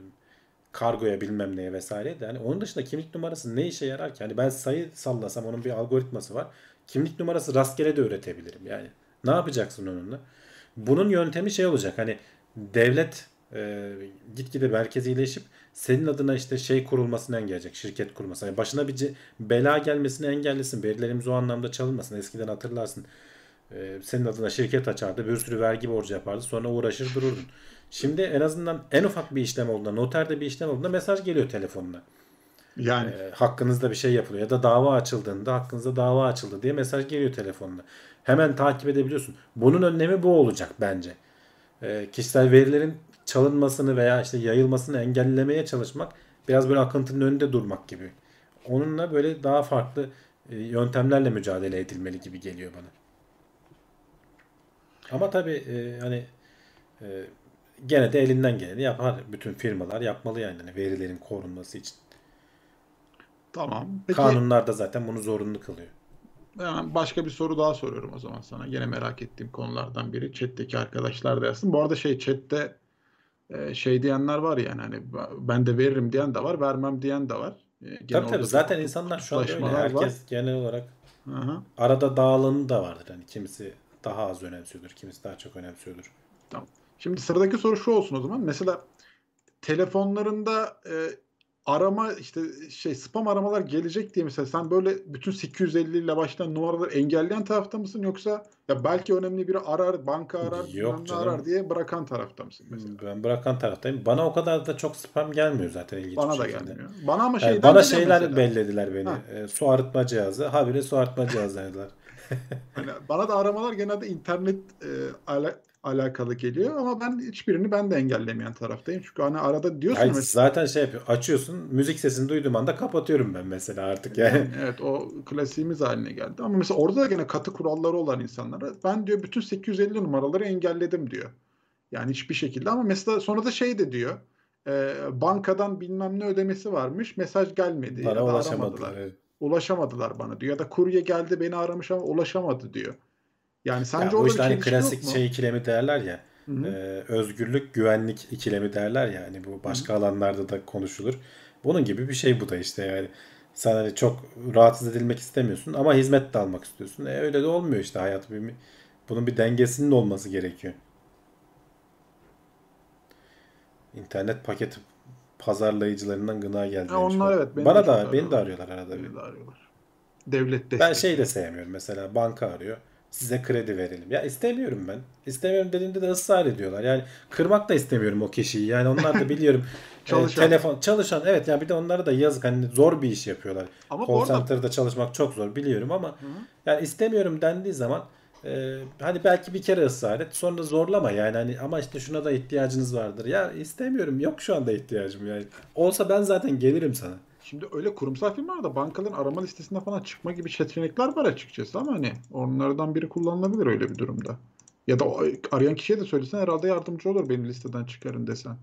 kargoya bilmem neye vesaire de hani onun dışında kimlik numarası ne işe yarar ki? Hani ben sayı sallasam onun bir algoritması var. Kimlik numarası rastgele de üretebilirim yani. Ne yapacaksın onunla? Bunun yöntemi şey olacak hani devlet e, gitgide merkezileşip senin adına işte şey kurulmasını engelleyecek. Şirket kurulmasını. Yani başına bir bela gelmesini engellesin. Verilerimiz o anlamda çalınmasın. Eskiden hatırlarsın. e, senin adına şirket açardı. Bir sürü vergi borcu yapardı. Sonra uğraşır dururdun. Şimdi en azından en ufak bir işlem olduğunda, noterde bir işlem olduğunda mesaj geliyor telefonuna. Yani E, hakkınızda bir şey yapılıyor. Ya da dava açıldığında hakkınızda dava açıldı diye mesaj geliyor telefonuna. Hemen takip edebiliyorsun. Bunun önlemi bu olacak bence. E, kişisel verilerin çalınmasını veya işte yayılmasını engellemeye çalışmak biraz böyle akıntının önünde durmak gibi. Onunla böyle daha farklı e, yöntemlerle mücadele edilmeli gibi geliyor bana. Ama tabii e, hani e, gene de elinden geleni yapar. Bütün firmalar yapmalı yani hani verilerin korunması için. Tamam. Peki Kanunlar da zaten bunu zorunlu kılıyor. hemen başka bir soru daha soruyorum o zaman sana. Yine merak ettiğim konulardan biri. Chat'teki arkadaşlar da yazsın. Bu arada şey chat'te e, şey diyenler var yani hani ben de veririm diyen de var, vermem diyen de var. E, gene Tabii tabii zaten insanlar şu anda öyle. kutuplaşmalar var. Herkes genel olarak hı. arada dağılanı da vardır. Hani kimisi daha az önemsiyordur, kimisi daha çok önemsiyordur. Tamam. Şimdi sıradaki soru şu olsun o zaman. Mesela telefonlarında e, arama işte şey spam aramalar gelecek diye mesela sen böyle bütün 850 ile başlayan numaraları engelleyen tarafta mısın yoksa ya belki önemli biri arar, banka arar, Yok canım. arar diye bırakan tarafta mısın mesela? Ben bırakan taraftayım. Bana o kadar da çok spam gelmiyor zaten ilginç Bana da şekilde. gelmiyor. Bana ama Yani şeyden bana geliyor şeyler mesela. bellediler beni. Ha. E, su arıtma cihazı. Habire su arıtma cihazı dediler. Hani bana da aramalar genelde internet e, ala- alakalı geliyor ama ben hiçbirini ben de engellemeyen taraftayım. Çünkü hani arada diyorsun Ay, mesela zaten şey yapıyor. Açıyorsun. Müzik sesini duyduğum anda kapatıyorum ben mesela artık yani. Yani evet o klasiğimiz haline geldi. Ama mesela orada da gene katı kuralları olan insanlara ben diyor bütün 850 numaraları engelledim diyor. Yani hiçbir şekilde ama mesela sonra da şey de diyor. e, bankadan bilmem ne ödemesi varmış. Mesaj gelmedi ya Bana da ulaşamadılar. aramadılar. evet. Ulaşamadılar bana diyor. Ya da kurye geldi beni aramış ama ulaşamadı diyor. Yani Ya sence orada işte bir hani klasik şey ikilemi derler ya. Hı hı. e, özgürlük, güvenlik ikilemi derler ya. Hani bu başka alanlarda da konuşulur. Bunun gibi bir şey bu da işte yani. Sen hani çok rahatsız edilmek istemiyorsun ama hizmet de almak istiyorsun. E öyle de olmuyor işte hayat. Bunun bir dengesinin olması gerekiyor. İnternet paket pazarlayıcılarından gına geldi. Onlar evet, beni Bana da beni de arıyorlar. arıyorlar arada. Beni de arıyorlar. Devlet Ben destekli. şey de sevmiyorum mesela banka arıyor. Size kredi verelim. Ya istemiyorum ben. İstemiyorum dediğimde de ısrar ediyorlar. Yani kırmak da istemiyorum o kişiyi. Yani onlar da biliyorum. e, Çalışan. telefon çalışan evet ya bir de onlara da yazık hani zor bir iş yapıyorlar. Ama Call center'da çalışmak çok zor biliyorum ama Hı hı. yani istemiyorum dendiği zaman e, hani belki bir kere ısrar et sonra zorlama yani hani ama işte şuna da ihtiyacınız vardır. Ya istemiyorum yok şu anda ihtiyacım yani. Olsa ben zaten gelirim sana. Şimdi öyle kurumsal firmalarda bankaların arama listesinde falan çıkma gibi seçenekler var açıkçası ama hani onlardan biri kullanılabilir öyle bir durumda. Ya da arayan kişiye de söylesen herhalde yardımcı olur beni listeden çıkarın desen.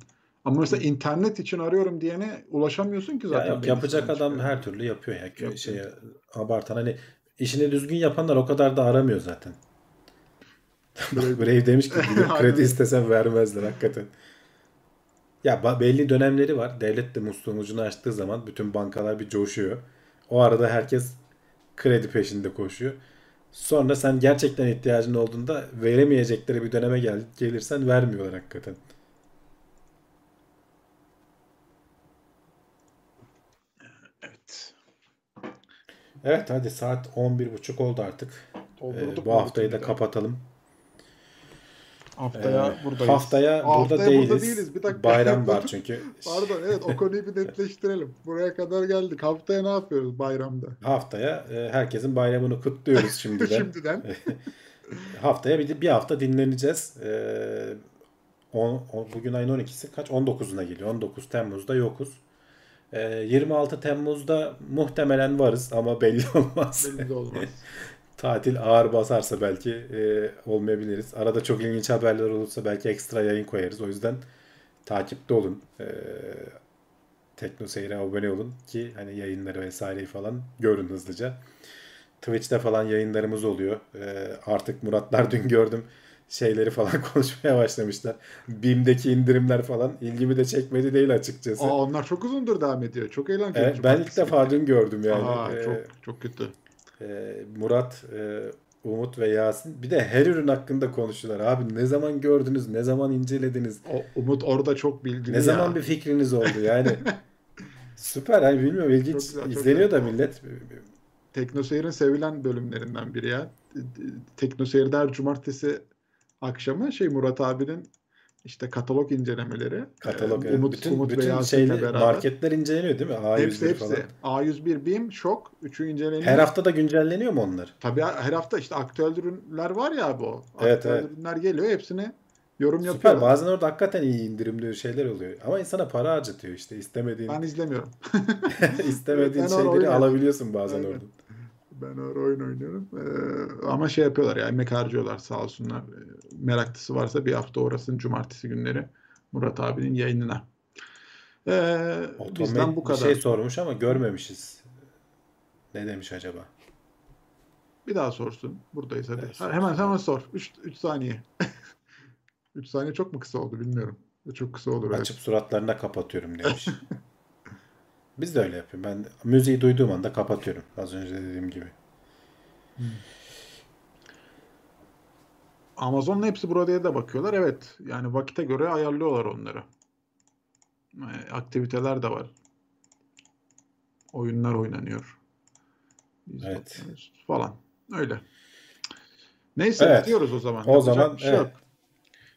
Ama mesela internet için arıyorum diyene ulaşamıyorsun ki Ya zaten. yok, beni yapacak adam çıkarın. her türlü yapıyor ya. Yapıyor. Şeye abartan hani işini düzgün yapanlar o kadar da aramıyor zaten. Brave demiş ki kredi istesem vermezler hakikaten. Ya belli dönemleri var. Devlet de musluğun ucunu açtığı zaman bütün bankalar bir coşuyor. O arada herkes kredi peşinde koşuyor. Sonra sen gerçekten ihtiyacın olduğunda veremeyecekleri bir döneme gel gelirsen vermiyorlar hakikaten. Evet. Evet hadi saat 11.30 oldu artık. Ee, Doldurduk bu mu haftayı da kapatalım. Haftaya Ee, buradayız. Haftaya Aa, burada haftaya değiliz. burada değiliz. Bir dakika. Bayram var çünkü. Pardon evet o konuyu bir netleştirelim. Buraya kadar geldik. Haftaya ne yapıyoruz bayramda? Haftaya e, herkesin bayramını kutluyoruz şimdiden. Şimdiden. Haftaya bir, bir hafta dinleneceğiz. Ee, on, on- bugün ayın 12'si kaç? 19'una geliyor. 19 Temmuz'da yokuz. Ee, 26 Temmuz'da muhtemelen varız ama belli olmaz. Belli de olmaz. Tatil ağır basarsa belki e, olmayabiliriz. Arada çok ilginç haberler olursa belki ekstra yayın koyarız. O yüzden takipte olun. Ee, Tekno Seyir'e abone olun ki hani yayınları vesaireyi falan görün hızlıca. Twitch'te falan yayınlarımız oluyor. Ee, artık Muratlar dün gördüm şeyleri falan konuşmaya başlamışlar. BİM'deki indirimler falan ilgimi de çekmedi değil açıkçası. Aa, onlar çok uzundur devam ediyor. Çok eğlenceli. Evet, ben ilk defa dün gördüm yani. Aa, Ee, çok çok kötü. E, Murat, e, Umut ve Yasin bir de her ürün hakkında konuştular. Abi ne zaman gördünüz, ne zaman incelediniz, O, Umut orada çok bilgili ne ya. zaman bir fikriniz oldu yani. Süper hani bilmiyorum ilginç Çok güzel, çok izleniyor da güzel. millet. Teknoseyir'in sevilen bölümlerinden biri ya. Teknoseyir'de her cumartesi akşamı şey Murat abinin işte katalog incelemeleri. Katalog Ee. Umut, bütün Umut bütün şeyli beraber. marketler inceleniyor değil mi? A101 Hepsi hepsi. falan. A101 BİM şok. Üçü inceleniyor. Her hafta da güncelleniyor mu onlar? Tabii her hafta işte aktüel ürünler var ya abi o. Evet, aktüel evet. ürünler geliyor. Hepsini yorum Süper. yapıyorlar. Bazen orada hakikaten iyi indirimli şeyler oluyor. Ama insana para harcatıyor işte. istemediğin Ben izlemiyorum. istemediğin Ben şeyleri alabiliyorsun bazen Aynen. orada. Ben öyle oyun oynuyorum. Ee, ama şey yapıyorlar ya emek harcıyorlar sağ olsunlar. Ee, Meraklısı varsa bir hafta uğrasın cumartesi günleri Murat abinin yayınına. Ee, bizden bu bir kadar. şey sormuş ama görmemişiz. Ne demiş acaba? Bir daha sorsun. Buradayız hadi. Evet, Ha, hemen hemen sor. 3 3 saniye. 3 saniye çok mu kısa oldu bilmiyorum. Çok kısa olur. evet. Açıp suratlarına kapatıyorum demiş. Biz de öyle yapıyoruz. Ben müziği duyduğum anda kapatıyorum. Az önce dediğim gibi. Amazon'un hepsi buraya da bakıyorlar. Evet. Yani vakite göre ayarlıyorlar onları. Ee, Aktiviteler de var. Oyunlar oynanıyor. Biz Evet. Falan. Öyle. Neyse Evet. bitiyoruz o zaman. O Yapacak zaman bir şey evet. yok.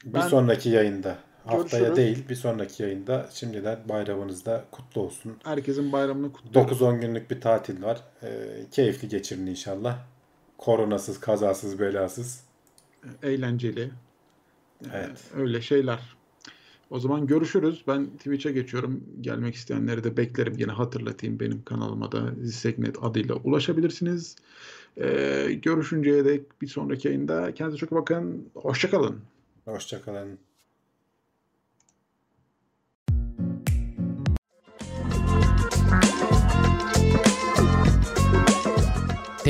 Bir Ben- sonraki yayında. Haftaya Görüşürüz. değil bir sonraki yayında şimdiden bayramınız da kutlu olsun. Herkesin bayramını kutluyorum. 9-10 günlük bir tatil var. Ee, keyifli geçirin inşallah. Koronasız, kazasız, belasız. Eğlenceli. Evet. Öyle şeyler. O zaman görüşürüz. Ben Twitch'e geçiyorum. Gelmek isteyenleri de beklerim. Yine hatırlatayım benim kanalıma da Zisseknet adıyla ulaşabilirsiniz. Ee, görüşünceye dek bir sonraki yayında kendinize çok bakın. Hoşçakalın. Hoşçakalın.